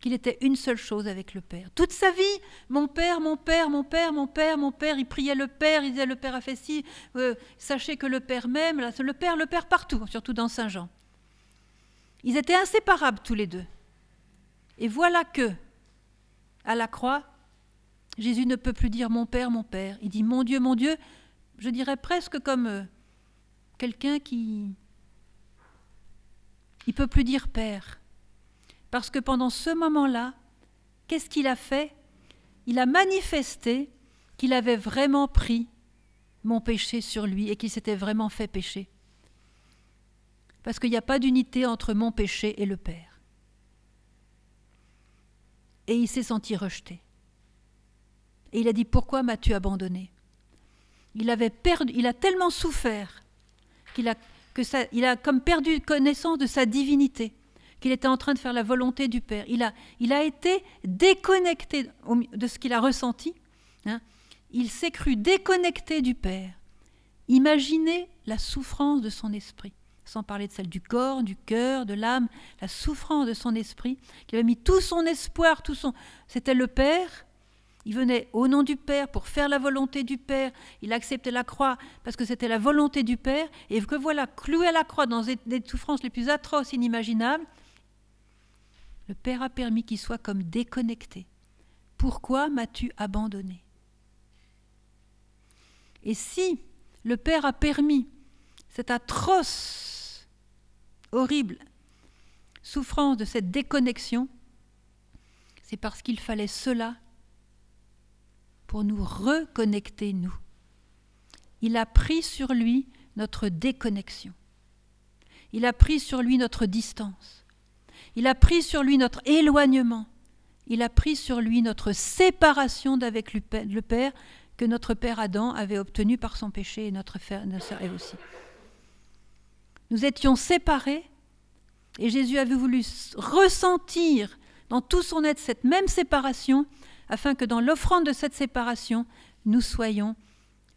qu'il était une seule chose avec le Père. Toute sa vie, mon Père, mon Père, mon Père, mon Père, mon Père, il priait le Père, il disait le Père a fait ci, euh, sachez que le Père m'aime, le Père, le Père partout, surtout dans Saint Jean. Ils étaient inséparables tous les deux. Et voilà que, à la croix, Jésus ne peut plus dire mon Père, mon Père. Il dit mon Dieu, mon Dieu, je dirais presque comme euh, quelqu'un qui, il peut plus dire Père. Parce que pendant ce moment-là, qu'est-ce qu'il a fait? Il a manifesté qu'il avait vraiment pris mon péché sur lui et qu'il s'était vraiment fait pécher. Parce qu'il n'y a pas d'unité entre mon péché et le Père. Et il s'est senti rejeté. Et il a dit Pourquoi m'as-tu abandonné? Il, avait perdu, il a tellement souffert qu'il a que ça, il a comme perdu connaissance de sa divinité, qu'il était en train de faire la volonté du Père. Il a, il a été déconnecté de ce qu'il a ressenti. Hein. Il s'est cru déconnecté du Père. Imaginez la souffrance de son esprit, sans parler de celle du corps, du cœur, de l'âme, la souffrance de son esprit, qu'il avait mis tout son espoir, tout son... C'était le Père, il venait au nom du Père pour faire la volonté du Père. Il acceptait la croix parce que c'était la volonté du Père. Et que voilà, cloué à la croix dans des souffrances les plus atroces inimaginables, le Père a permis qu'il soit comme déconnecté. Pourquoi m'as-tu abandonné? Et si le Père a permis cette atroce, horrible souffrance de cette déconnexion, c'est parce qu'il fallait cela pour nous reconnecter, nous. Il a pris sur lui notre déconnexion. Il a pris sur lui notre distance. Il a pris sur lui notre éloignement. Il a pris sur lui notre séparation d'avec le Père que notre Père Adam avait obtenu par son péché et notre Ève aussi. Nous étions séparés et Jésus avait voulu ressentir dans tout son être cette même séparation afin que dans l'offrande de cette séparation, nous soyons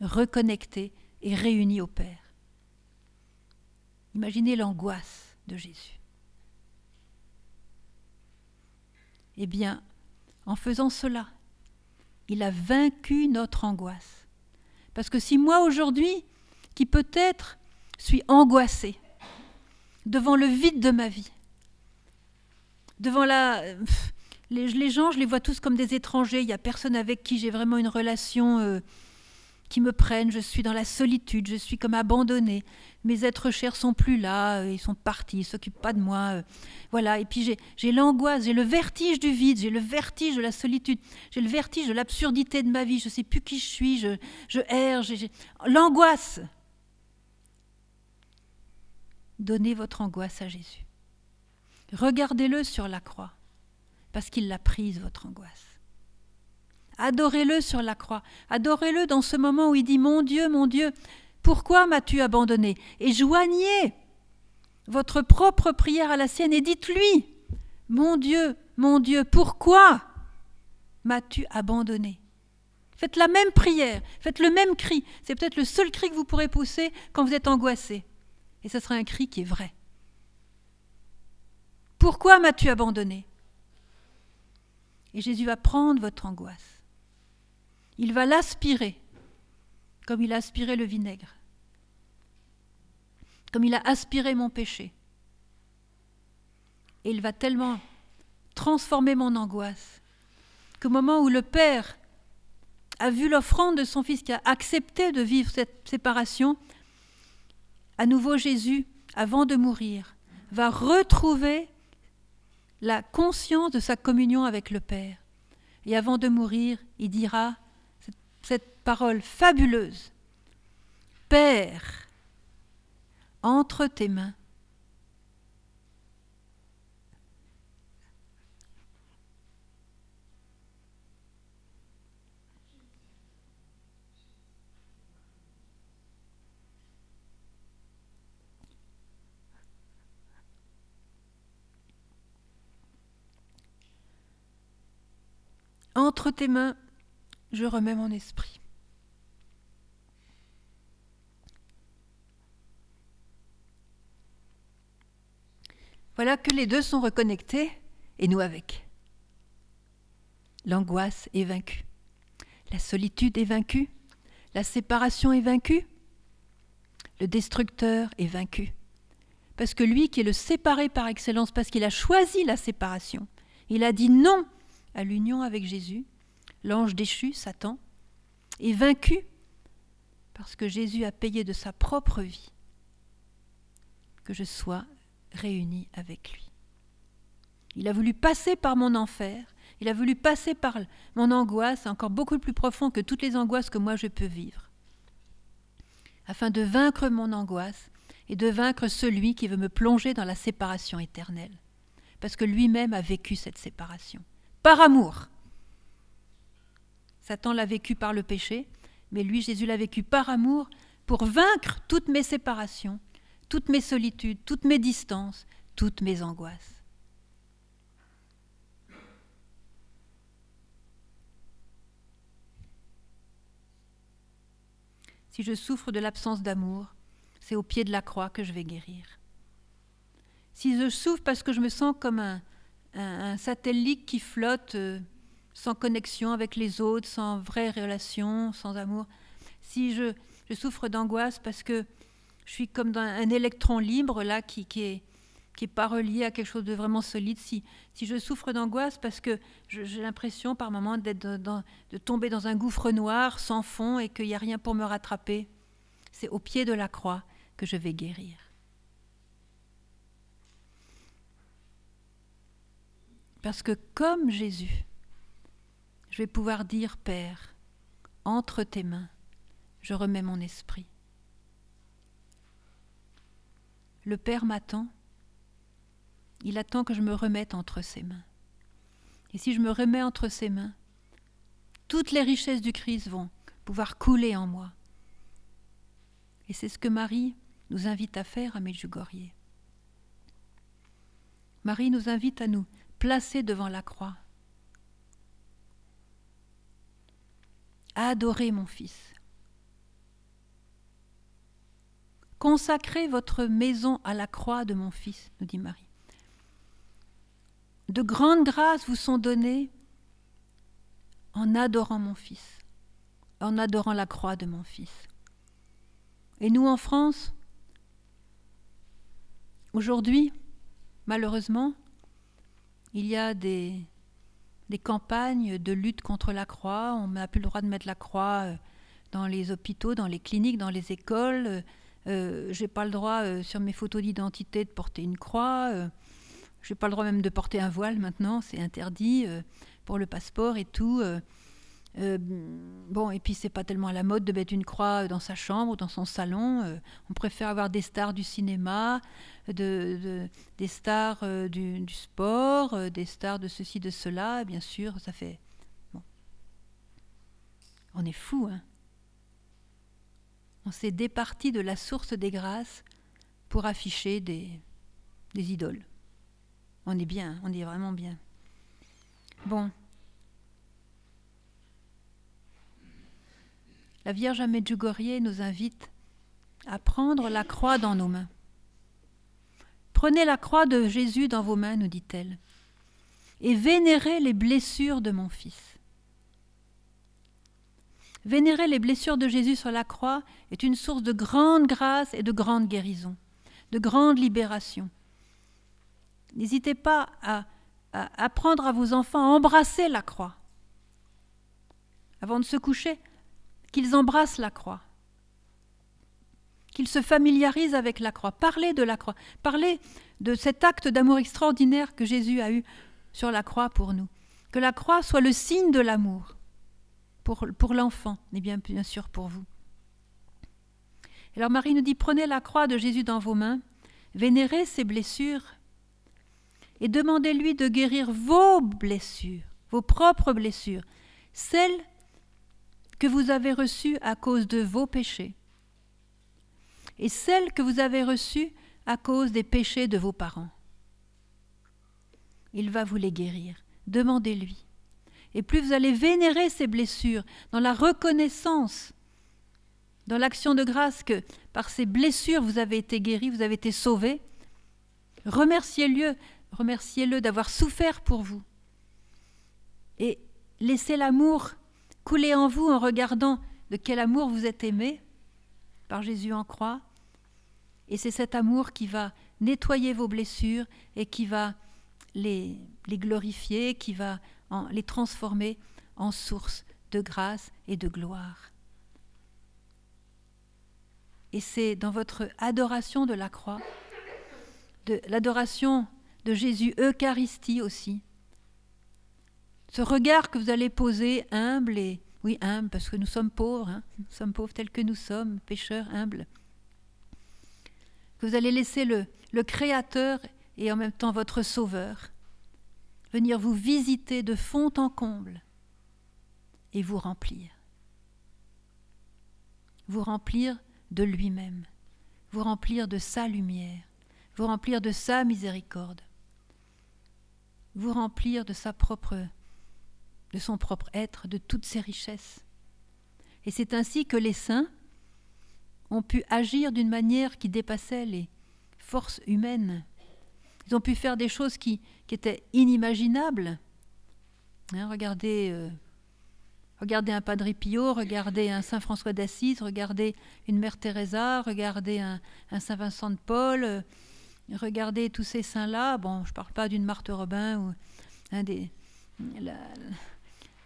reconnectés et réunis au Père. Imaginez l'angoisse de Jésus. Eh bien, en faisant cela, il a vaincu notre angoisse. Parce que si moi aujourd'hui, qui peut-être suis angoissé devant le vide de ma vie, devant la... Les, gens, je les vois tous comme des étrangers, il n'y a personne avec qui j'ai vraiment une relation euh, qui me prenne, je suis dans la solitude, je suis comme abandonnée, mes êtres chers sont plus là, euh, ils sont partis, ils s'occupent pas de moi. Euh, voilà, et puis j'ai l'angoisse, j'ai le vertige du vide, j'ai le vertige de la solitude, j'ai le vertige de l'absurdité de ma vie, je ne sais plus qui je suis, je, je erre, l'angoisse. Donnez votre angoisse à Jésus. Regardez-le sur la croix, parce qu'il l'a prise, votre angoisse. Adorez-le sur la croix. Adorez-le dans ce moment où il dit Mon Dieu, mon Dieu, pourquoi m'as-tu abandonné? Et joignez votre propre prière à la sienne et dites-lui Mon Dieu, mon Dieu, pourquoi m'as-tu abandonné? Faites la même prière, faites le même cri. C'est peut-être le seul cri que vous pourrez pousser quand vous êtes angoissé. Et ce sera un cri qui est vrai. Pourquoi m'as-tu abandonné? Et Jésus va prendre votre angoisse. Il va l'aspirer comme il a aspiré le vinaigre, comme il a aspiré mon péché. Et il va tellement transformer mon angoisse qu'au moment où le Père a vu l'offrande de son Fils qui a accepté de vivre cette séparation, à nouveau Jésus, avant de mourir, va retrouver la conscience de sa communion avec le Père. Et avant de mourir, il dira cette parole fabuleuse. Père, entre tes mains, Entre tes mains, je remets mon esprit. Voilà que les deux sont reconnectés et nous avec. L'angoisse est vaincue. La solitude est vaincue. La séparation est vaincue. Le destructeur est vaincu. Parce que lui qui est le séparé par excellence, parce qu'il a choisi la séparation, il a dit non à l'union avec Jésus, l'ange déchu, Satan, est vaincu parce que Jésus a payé de sa propre vie que je sois réuni avec lui. Il a voulu passer par mon enfer, il a voulu passer par mon angoisse, encore beaucoup plus profond que toutes les angoisses que moi je peux vivre, afin de vaincre mon angoisse et de vaincre celui qui veut me plonger dans la séparation éternelle, parce que lui-même a vécu cette séparation, par amour. Satan l'a vécu par le péché, mais lui, Jésus l'a vécu par amour pour vaincre toutes mes séparations, toutes mes solitudes, toutes mes distances, toutes mes angoisses. Si je souffre de l'absence d'amour, c'est au pied de la croix que je vais guérir. Si je souffre parce que je me sens comme un, un satellite qui flotte euh, sans connexion avec les autres, sans vraie relation, sans amour, si je, souffre d'angoisse parce que je suis comme un électron libre là qui, est qui n'est pas relié à quelque chose de vraiment solide, si, si je souffre d'angoisse parce que j'ai l'impression par moments d'être de tomber dans un gouffre noir sans fond et qu'il n'y a rien pour me rattraper, c'est au pied de la croix que je vais guérir. Parce que comme Jésus, je vais pouvoir dire, Père, entre tes mains, je remets mon esprit. Le Père m'attend, il attend que je me remette entre ses mains. Et si je me remets entre ses mains, toutes les richesses du Christ vont pouvoir couler en moi. Et c'est ce que Marie nous invite à faire à Medjugorje. Marie nous invite à nous placer devant la croix, à adorer mon Fils. Consacrez votre maison à la croix de mon Fils, nous dit Marie. De grandes grâces vous sont données en adorant mon Fils, en adorant la croix de mon Fils. Et nous en France, aujourd'hui, malheureusement, il y a des, campagnes de lutte contre la croix. On n'a plus le droit de mettre la croix euh, dans les hôpitaux, dans les cliniques, dans les écoles. Euh, j'ai pas le droit euh, sur mes photos d'identité de porter une croix. J'ai pas le droit même de porter un voile maintenant, c'est interdit pour le passeport et tout. Bon, et puis c'est pas tellement à la mode de mettre une croix dans sa chambre ou dans son salon. on préfère avoir des stars du cinéma, de, de des stars du, sport, des stars de ceci, de cela. Bien sûr, ça fait. On est fou, hein on s'est départi de la source des grâces pour afficher des, des idoles. On est bien, on est vraiment bien. Bon. La Vierge Medjugorje nous invite à prendre la croix dans nos mains. Prenez la croix de Jésus dans vos mains, nous dit-elle, et vénérez les blessures de mon Fils. Vénérer les blessures de Jésus sur la croix est une source de grande grâce et de grande guérison, de grande libération. N'hésitez pas à, apprendre à vos enfants à embrasser la croix. Avant de se coucher, qu'ils embrassent la croix, qu'ils se familiarisent avec la croix. Parlez de la croix, parlez de cet acte d'amour extraordinaire que Jésus a eu sur la croix pour nous. Que la croix soit le signe de l'amour pour, l'enfant, et bien, bien sûr pour vous. Alors Marie nous dit, prenez la croix de Jésus dans vos mains, vénérez ses blessures et demandez-lui de guérir vos blessures, vos propres blessures, celles que vous avez reçues à cause de vos péchés et celles que vous avez reçues à cause des péchés de vos parents. Il va vous les guérir. Demandez-lui et plus vous allez vénérer ces blessures dans la reconnaissance, dans l'action de grâce que par ces blessures vous avez été guéri, vous avez été sauvé. Remerciez-le, remerciez-le d'avoir souffert pour vous. Et laissez l'amour couler en vous en regardant de quel amour vous êtes aimé par Jésus en croix. Et c'est cet amour qui va nettoyer vos blessures et qui va les, les glorifier, qui va les transformer en source de grâce et de gloire. Et c'est dans votre adoration de la croix, de l'adoration de Jésus, Eucharistie aussi, ce regard que vous allez poser humble et oui humble parce que nous sommes pauvres, hein, nous sommes pauvres tels que nous sommes, pécheurs humbles, que vous allez laisser le, le Créateur et en même temps votre Sauveur venir vous visiter de fond en comble et vous remplir. Vous remplir de lui-même, vous remplir de sa lumière, vous remplir de sa miséricorde, vous remplir de sa propre de son propre être, de toutes ses richesses. Et c'est ainsi que les saints ont pu agir d'une manière qui dépassait les forces humaines ils ont pu faire des choses qui, qui étaient inimaginables. Hein, regardez, euh, regardez un Padre Pio, regardez un Saint François d'Assise, regardez une Mère Teresa, regardez un, Saint Vincent de Paul, euh, regardez tous ces saints-là. Bon, je ne parle pas d'une Marthe Robin ou un des.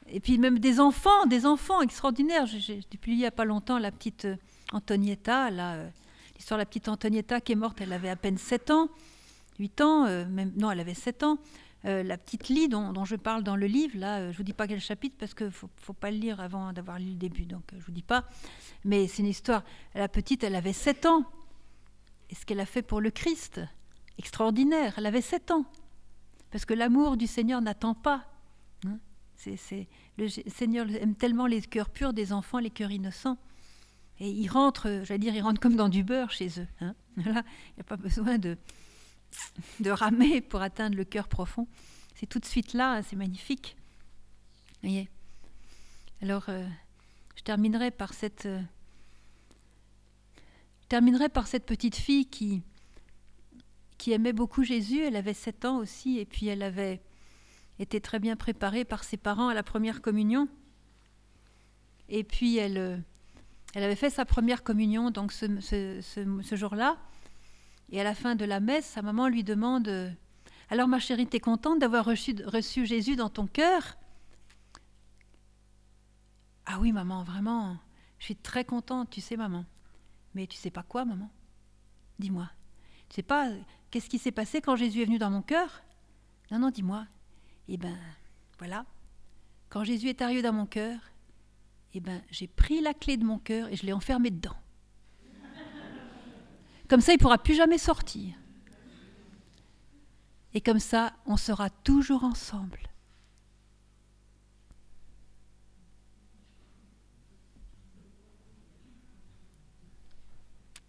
Et puis même des enfants, des enfants extraordinaires. J'ai publié il n'y a pas longtemps la petite euh, Antonietta, l'histoire de la petite Antonietta qui est morte, elle avait à peine 7 ans. 8 ans, euh, même, non, elle avait 7 ans. euh, la petite lit dont, je parle dans le livre, là, euh, je vous dis pas quel chapitre parce qu'il faut, faut pas le lire avant d'avoir lu le début, donc je vous dis pas. Mais c'est une histoire. La petite, elle avait 7 ans. Et ce qu'elle a fait pour le Christ, extraordinaire. Elle avait 7 ans. Parce que l'amour du Seigneur n'attend pas. Hein. le Seigneur aime tellement les cœurs purs des enfants, les cœurs innocents. Et ils rentrent, j'allais dire, ils rentrent comme dans du beurre chez eux. Hein. Il n'y a pas besoin de, de ramer pour atteindre le cœur profond. C'est tout de suite là, c'est magnifique. Voyez Alors, euh, je terminerai par cette, euh, terminerai par cette petite fille qui, qui aimait beaucoup Jésus. Elle avait 7 ans aussi, et puis elle avait été très bien préparée par ses parents à la première communion. Et puis elle, euh, elle avait fait sa première communion donc ce jour-là. Et à la fin de la messe, sa maman lui demande Alors, ma chérie, t'es contente d'avoir reçu, reçu Jésus dans ton cœur Ah oui, maman, vraiment, je suis très contente, tu sais, maman. Mais tu sais pas quoi, maman? Dis-moi. Tu sais pas qu'est-ce qui s'est passé quand Jésus est venu dans mon cœur? Non, non, dis-moi. Eh ben, voilà. Quand Jésus est arrivé dans mon cœur, eh ben, j'ai pris la clé de mon cœur et je l'ai enfermé dedans. Comme ça, il ne pourra plus jamais sortir. Et comme ça, on sera toujours ensemble.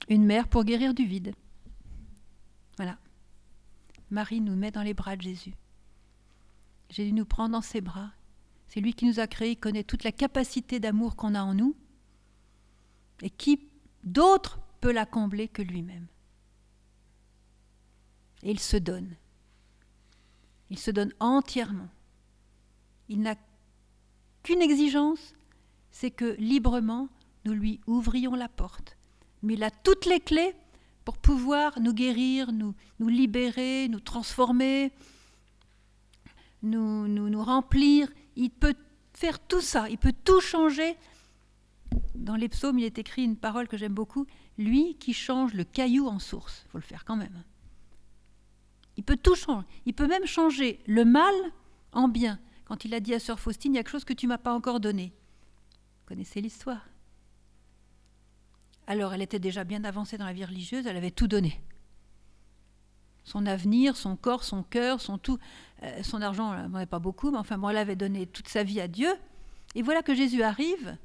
Une mère pour guérir du vide. Voilà. Marie nous met dans les bras de Jésus. Jésus nous prend dans ses bras. C'est lui qui nous a créés, connaît toute la capacité d'amour qu'on a en nous. Et qui d'autres peut la combler que lui-même? Et il se donne. Il se donne entièrement. Il n'a qu'une exigence, c'est que librement nous lui ouvrions la porte. Mais il a toutes les clés pour pouvoir nous guérir, nous, nous libérer, nous transformer, nous, nous, remplir. Il peut faire tout ça, il peut tout changer. Dans les psaumes, il est écrit une parole que j'aime beaucoup lui qui change le caillou en source. Il faut le faire quand même. Il peut tout changer. Il peut même changer le mal en bien. Quand il a dit à sœur Faustine, il y a quelque chose que tu m'as pas encore donné. Vous connaissez l'histoire. Alors elle était déjà bien avancée dans la vie religieuse, elle avait tout donné. Son avenir, son corps, son cœur, son tout, euh, son argent, elle n'en avait pas beaucoup, mais enfin bon, elle avait donné toute sa vie à Dieu. Et voilà que Jésus arrive,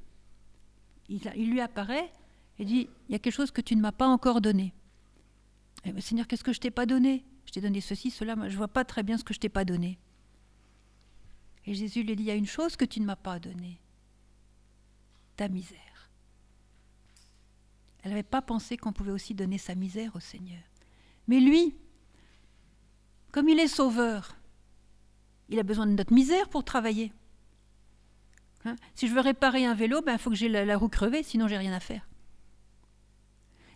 il lui apparaît, il dit, il y a quelque chose que tu ne m'as pas encore donné. Eh Seigneur, qu'est-ce que je t'ai pas donné Je t'ai donné ceci, cela, moi, je vois pas très bien ce que je t'ai pas donné. Et Jésus lui dit, il y a une chose que tu ne m'as pas donnée, ta misère. Elle n'avait pas pensé qu'on pouvait aussi donner sa misère au Seigneur. Mais lui, comme il est sauveur, il a besoin de notre misère pour travailler. Hein? Si je veux réparer un vélo, il ben, faut que j'ai la, roue crevée, sinon j'ai rien à faire.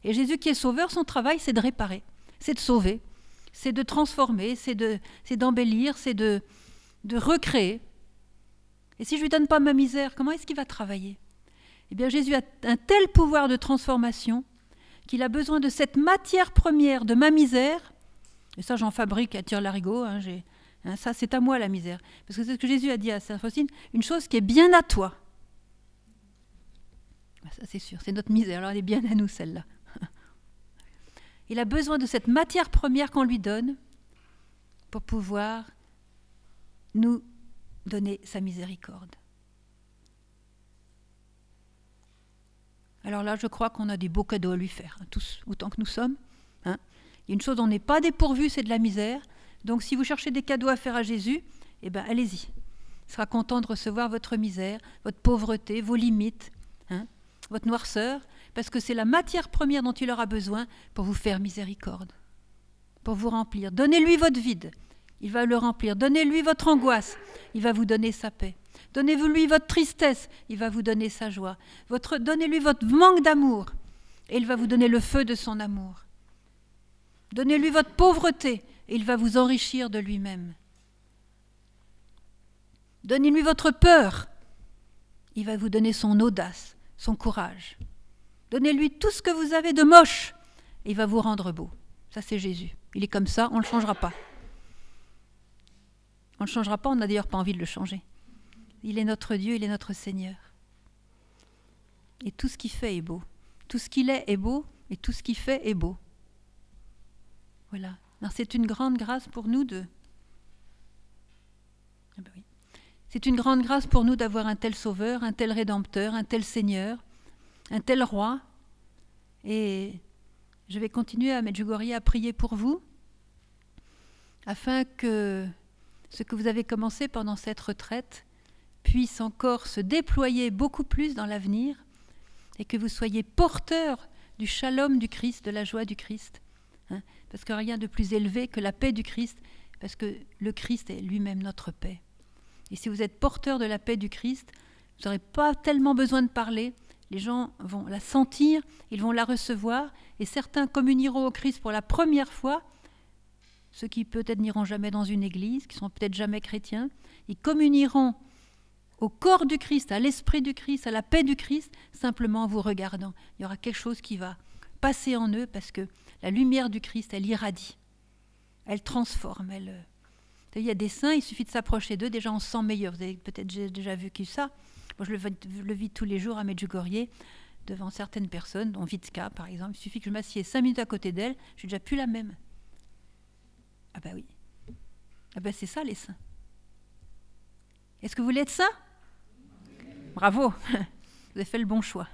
Et Jésus qui est sauveur, son travail, c'est de réparer, c'est de sauver, c'est de transformer, c'est d'embellir, c'est de, de recréer. Et si je ne lui donne pas ma misère, comment est-ce qu'il va travailler? Eh bien, Jésus a un tel pouvoir de transformation qu'il a besoin de cette matière première de ma misère. Et ça, j'en fabrique à tire-larigot. Hein, hein, ça, c'est à moi la misère. Parce que c'est ce que Jésus a dit à Saint Faustine une chose qui est bien à toi. Ça, c'est sûr, c'est notre misère. Alors, elle est bien à nous, celle-là. Il a besoin de cette matière première qu'on lui donne pour pouvoir nous donner sa miséricorde. Alors là, je crois qu'on a des beaux cadeaux à lui faire, hein, tous, autant que nous sommes. Hein. Il y a une chose dont on n'est pas dépourvu, c'est de la misère. Donc si vous cherchez des cadeaux à faire à Jésus, eh bien allez-y. Il sera content de recevoir votre misère, votre pauvreté, vos limites, hein, votre noirceur, parce que c'est la matière première dont il aura besoin pour vous faire miséricorde, pour vous remplir. Donnez-lui votre vide, il va le remplir. Donnez-lui votre angoisse, il va vous donner sa paix. Donnez-lui votre tristesse, il va vous donner sa joie. Votre, donnez-lui votre manque d'amour, et il va vous donner le feu de son amour. Donnez-lui votre pauvreté, et il va vous enrichir de lui-même. Donnez-lui votre peur, il va vous donner son audace, son courage. Donnez-lui tout ce que vous avez de moche il va vous rendre beau. Ça, c'est Jésus. Il est comme ça, on ne le changera pas. On ne le changera pas, on n'a d'ailleurs pas envie de le changer. Il est notre Dieu, il est notre Seigneur. Et tout ce qu'il fait est beau. Tout ce qu'il est est beau, et tout ce qu'il fait est beau. Voilà. C'est une grande grâce pour nous de. Ah ben C'est une grande grâce pour nous d'avoir un tel Sauveur, un tel Rédempteur, un tel Seigneur, un tel Roi. Et je vais continuer à Medjugorje à prier pour vous, afin que ce que vous avez commencé pendant cette retraite puisse encore se déployer beaucoup plus dans l'avenir et que vous soyez porteur du shalom du Christ, de la joie du Christ. Hein, parce que rien de plus élevé que la paix du Christ, parce que le Christ est lui-même notre paix. Et si vous êtes porteur de la paix du Christ, vous n'aurez pas tellement besoin de parler, les gens vont la sentir, ils vont la recevoir, et certains communieront au Christ pour la première fois, ceux qui peut-être n'iront jamais dans une église, qui sont peut-être jamais chrétiens, ils communieront au corps du Christ, à l'esprit du Christ, à la paix du Christ, simplement en vous regardant. Il y aura quelque chose qui va passer en eux parce que la lumière du Christ, elle irradie, elle transforme. Elle... Euh, il y a des saints, il suffit de s'approcher d'eux, déjà on se sent meilleur. Vous avez peut-être déjà vécu ça. Moi, je le, vis tous les jours à Medjugorje, devant certaines personnes, dont Vitska par exemple. Il suffit que je m'assieds cinq minutes à côté d'elle, je suis déjà plus la même. Ah ben oui. Ah ben c'est ça les saints. Est-ce que vous voulez être ça? Bravo, vous avez fait le bon choix.